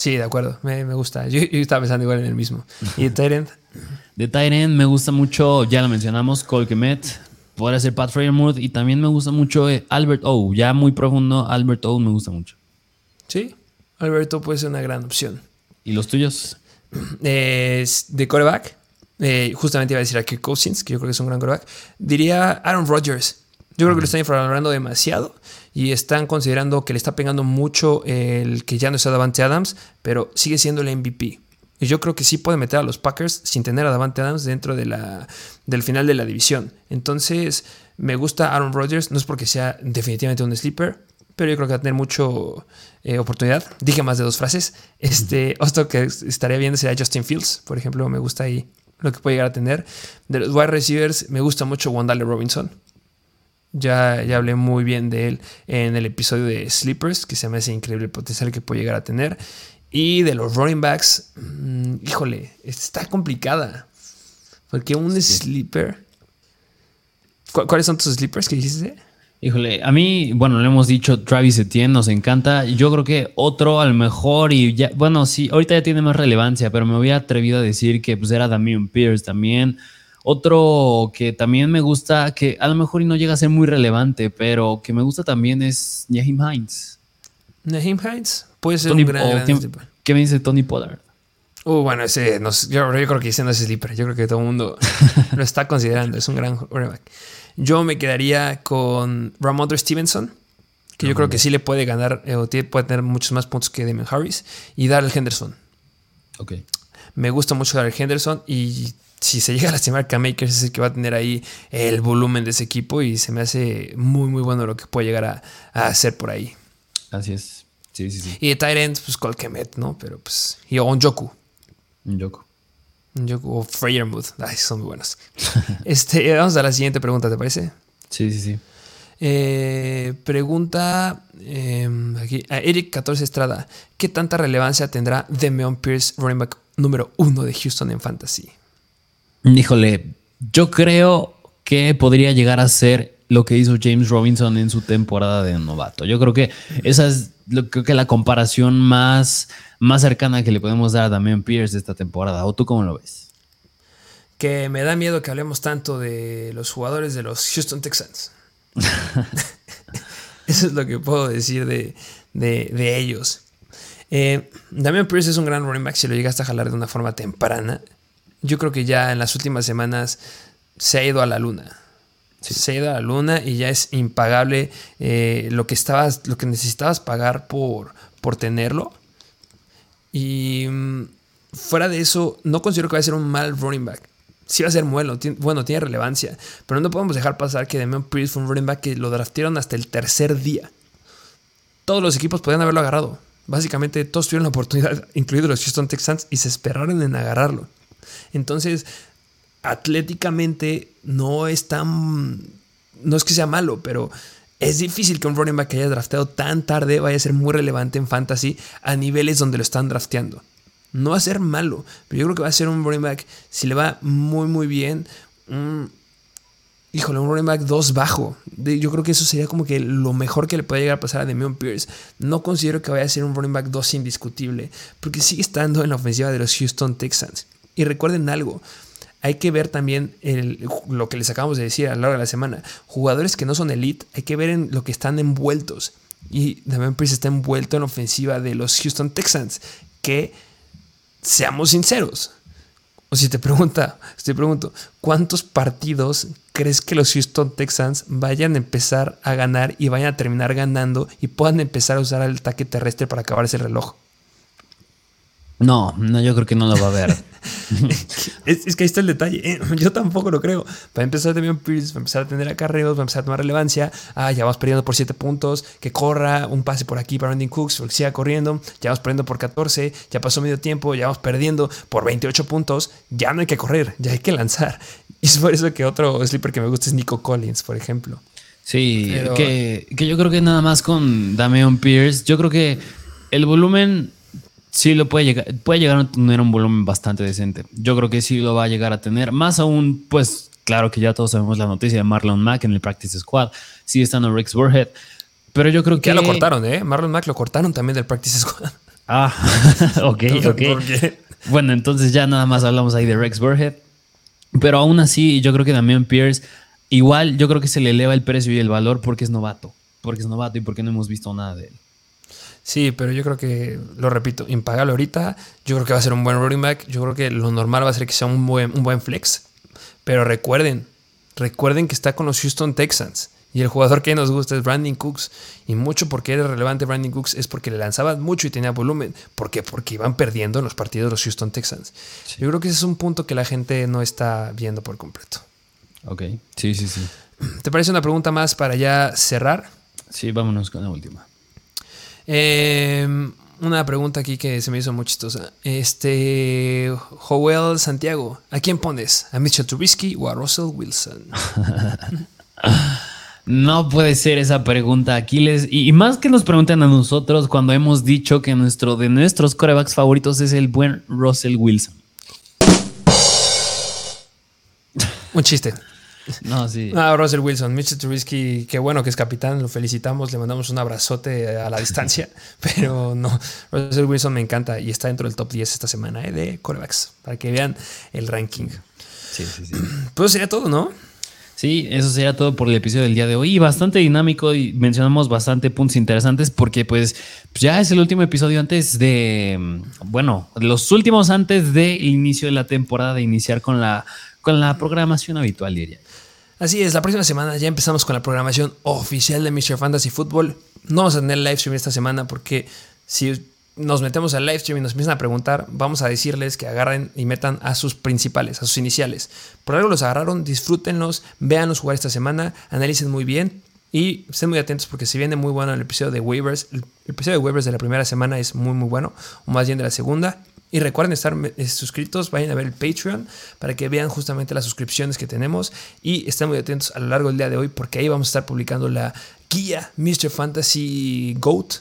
Sí, de acuerdo. Me, me gusta. Yo, yo estaba pensando igual en el mismo. ¿Y de Tyrant? De Tyrant me gusta mucho, ya lo mencionamos, Cole Kemet. Podría ser Pat Freiermuth. Y también me gusta mucho eh, Albert O. Ya muy profundo, Albert O me gusta mucho. Sí. Alberto puede ser una gran opción. ¿Y los tuyos? Es de coreback, eh, justamente iba a decir a Kirk Cousins, que yo creo que es un gran coreback. Diría Aaron Rodgers. Yo creo que lo están infravalorando demasiado y están considerando que le está pegando mucho el que ya no está Davante Adams, pero sigue siendo el MVP. Y yo creo que sí puede meter a los Packers sin tener a Davante Adams dentro de la, del final de la división. Entonces, me gusta Aaron Rodgers, no es porque sea definitivamente un sleeper, pero yo creo que va a tener mucho eh, oportunidad. Dije más de dos frases. Este, otro que estaría viendo sería Justin Fields, por ejemplo, me gusta ahí lo que puede llegar a tener. De los wide receivers, me gusta mucho Wandale Robinson. Ya, ya hablé muy bien de él en el episodio de Sleepers, que se me hace increíble el potencial que puede llegar a tener. Y de los running backs, mmm, híjole, está complicada. Porque un sí. sleeper. ¿Cu ¿Cuáles son tus sleepers que dijiste? Híjole, a mí, bueno, le hemos dicho Travis Etienne, nos encanta. Yo creo que otro a lo mejor, y ya, bueno, sí, ahorita ya tiene más relevancia, pero me había atrevido a decir que pues era Damian Pierce también. Otro que también me gusta, que a lo mejor no llega a ser muy relevante, pero que me gusta también es Naheem Hines. Naheem Hines puede ser Tony, un gran, gran ¿qué, sleeper. ¿Qué me dice Tony Pollard? Uh, bueno, ese no, yo, yo, creo que ese no es sleeper. Yo creo que todo el mundo lo está considerando. Es un gran quarterback. Yo me quedaría con Ramondre Stevenson, que yo creo que sí le puede ganar, eh, o puede tener muchos más puntos que Damien Harris, y Darrell Henderson. Ok. Me gusta mucho Darrell Henderson y si se llega a lastimar, Cam Akers es el que va a tener ahí el volumen de ese equipo y se me hace muy, muy bueno lo que puede llegar a, a hacer por ahí. Así es. Sí, sí, sí. Y de Tyrant, pues Colquemet, ¿no? Pero pues. Y Onjoku. Onjoku. Onjoku o Freyermuth. Ay, son muy buenos. este, vamos a la siguiente pregunta, ¿te parece? Sí, sí, sí. Eh, pregunta em, aquí, a Eric 14 Estrada: ¿Qué tanta relevancia tendrá Demeon Pierce, running back número uno de Houston en Fantasy? Híjole, yo creo que podría llegar a ser lo que hizo James Robinson en su temporada de novato. Yo creo que esa es lo, creo que la comparación más, más cercana que le podemos dar a Damian Pierce de esta temporada. ¿O tú cómo lo ves? Que me da miedo que hablemos tanto de los jugadores de los Houston Texans. Eso es lo que puedo decir de, ellos. Eh, Damian Pierce es un gran running back si lo llegaste a jalar de una forma temprana. Yo creo que ya en las últimas semanas se ha ido a la luna. Se ha ido a la luna y ya es impagable eh, lo, que estabas, lo que necesitabas pagar por, por tenerlo. Y mm, fuera de eso, no considero que vaya a ser un mal running back. Sí va a ser bueno, bueno, tiene relevancia. Pero no podemos dejar pasar que Damian Pierce fue un running back que lo draftearon hasta el tercer día. Todos los equipos podían haberlo agarrado. Básicamente todos tuvieron la oportunidad, incluidos los Houston Texans, y se esperaron en agarrarlo. Entonces, atléticamente no es tan. No es que sea malo, pero es difícil que un running back que haya drafteado tan tarde vaya a ser muy relevante en fantasy a niveles donde lo están drafteando. No va a ser malo, pero yo creo que va a ser un running back, si le va muy, muy bien, híjole, un running back 2 bajo. Yo creo que eso sería como que lo mejor que le puede llegar a pasar a Demion Pierce. No considero que vaya a ser un running back 2 indiscutible, porque sigue estando en la ofensiva de los Houston Texans. Y recuerden algo, hay que ver también lo que les acabamos de decir a lo largo de la semana. Jugadores que no son elite, hay que ver en lo que están envueltos. Y Damian Pierce está envuelto en la ofensiva de los Houston Texans, que, seamos sinceros, o si te pregunta, si te pregunto, ¿cuántos partidos crees que los Houston Texans vayan a empezar a ganar y vayan a terminar ganando y puedan empezar a usar el ataque terrestre para acabar ese reloj? No, no, yo creo que no lo va a ver. es, que ahí está el detalle. ¿eh? Yo tampoco lo creo. Va a empezar también Pierce, va a empezar a tener acarreos, va a empezar a tomar relevancia. Ah, ya vamos perdiendo por 7 puntos. Que corra un pase por aquí para Randy Cooks, que siga corriendo. Ya vamos perdiendo por 14. Ya pasó medio tiempo, ya vamos perdiendo por 28 puntos. Ya no hay que correr, ya hay que lanzar. Y es por eso que otro sleeper que me gusta es Nico Collins, por ejemplo. Sí, que, que yo creo que nada más con Dameon Pierce, yo creo que el volumen sí lo puede llegar, puede llegar a tener un volumen bastante decente. Yo creo que sí lo va a llegar a tener. Más aún, pues claro que ya todos sabemos la noticia de Marlon Mack en el Practice Squad. Sí estando Rex Burhead. Pero yo creo que. Ya lo cortaron, ¿eh? Marlon Mack lo cortaron también del Practice Squad. Ah, ok, ok. Bueno, entonces ya nada más hablamos ahí de Rex Burhead. Pero aún así, yo creo que Damian Pierce, igual yo creo que se le eleva el precio y el valor porque es novato. Porque es novato y porque no hemos visto nada de él. Sí, pero yo creo que, lo repito, impagable ahorita. Yo creo que va a ser un buen running back. Yo creo que lo normal va a ser que sea un buen, un buen flex. Pero recuerden, recuerden que está con los Houston Texans. Y el jugador que nos gusta es Brandon Cooks. Y mucho porque era relevante Brandon Cooks es porque le lanzaban mucho y tenía volumen. ¿Por qué? Porque iban perdiendo en los partidos los Houston Texans. Yo creo que ese es un punto que la gente no está viendo por completo. Ok, sí, sí, sí. ¿Te parece una pregunta más para ya cerrar? Sí, vámonos con la última. Em, una pregunta aquí que se me hizo muy chistosa. Este, Joel Santiago, ¿a quién pones? ¿A Mitchell Trubisky o a Russell Wilson? no puede ser esa pregunta, Aquiles. Y, más que nos pregunten a nosotros cuando hemos dicho que nuestro de nuestros corebacks favoritos es el buen Russell Wilson. Un chiste. No, sí. Ah, Russell Wilson, Mitchell Trubisky, qué bueno que es capitán, lo felicitamos, le mandamos un abrazote a la distancia, pero no, Russell Wilson me encanta y está dentro del top 10 esta semana eh, de corebacks, para que vean el ranking. Sí, sí, sí. Pues sería todo, ¿no? Sí, eso sería todo por el episodio del día de hoy. Bastante dinámico y mencionamos bastante puntos interesantes porque pues ya es el último episodio antes de, bueno, los últimos antes del inicio de la temporada, de iniciar con la, con la programación habitual, diría. Así es, la próxima semana ya empezamos con la programación oficial de Mr. Fantasy Football. No vamos a tener live stream esta semana porque si nos metemos al live stream y nos empiezan a preguntar, vamos a decirles que agarren y metan a sus principales, a sus iniciales. Por algo los agarraron, disfrútenlos, véanos jugar esta semana, analicen muy bien y estén muy atentos porque se viene muy bueno el episodio de waivers. El episodio de waivers de la primera semana es muy muy bueno, o más bien de la segunda. Y recuerden estar eh, suscritos, vayan a ver el Patreon para que vean justamente las suscripciones que tenemos y estén muy atentos a lo largo del día de hoy porque ahí vamos a estar publicando la guía Mr. Fantasy GOAT,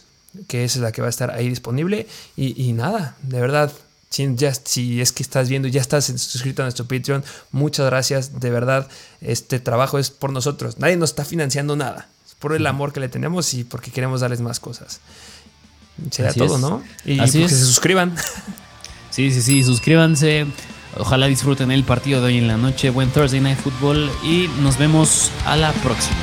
que es la que va a estar ahí disponible. Y, nada, de verdad, si, ya, si es que estás viendo, ya estás suscrito a nuestro Patreon, muchas gracias. De verdad, este trabajo es por nosotros. Nadie nos está financiando nada. Es por el amor que le tenemos y porque queremos darles más cosas. Será todo, ¿no? Y Así que se suscriban. Sí, sí, sí, suscríbanse. Ojalá disfruten el partido de hoy en la noche. Buen Thursday Night Football y nos vemos a la próxima.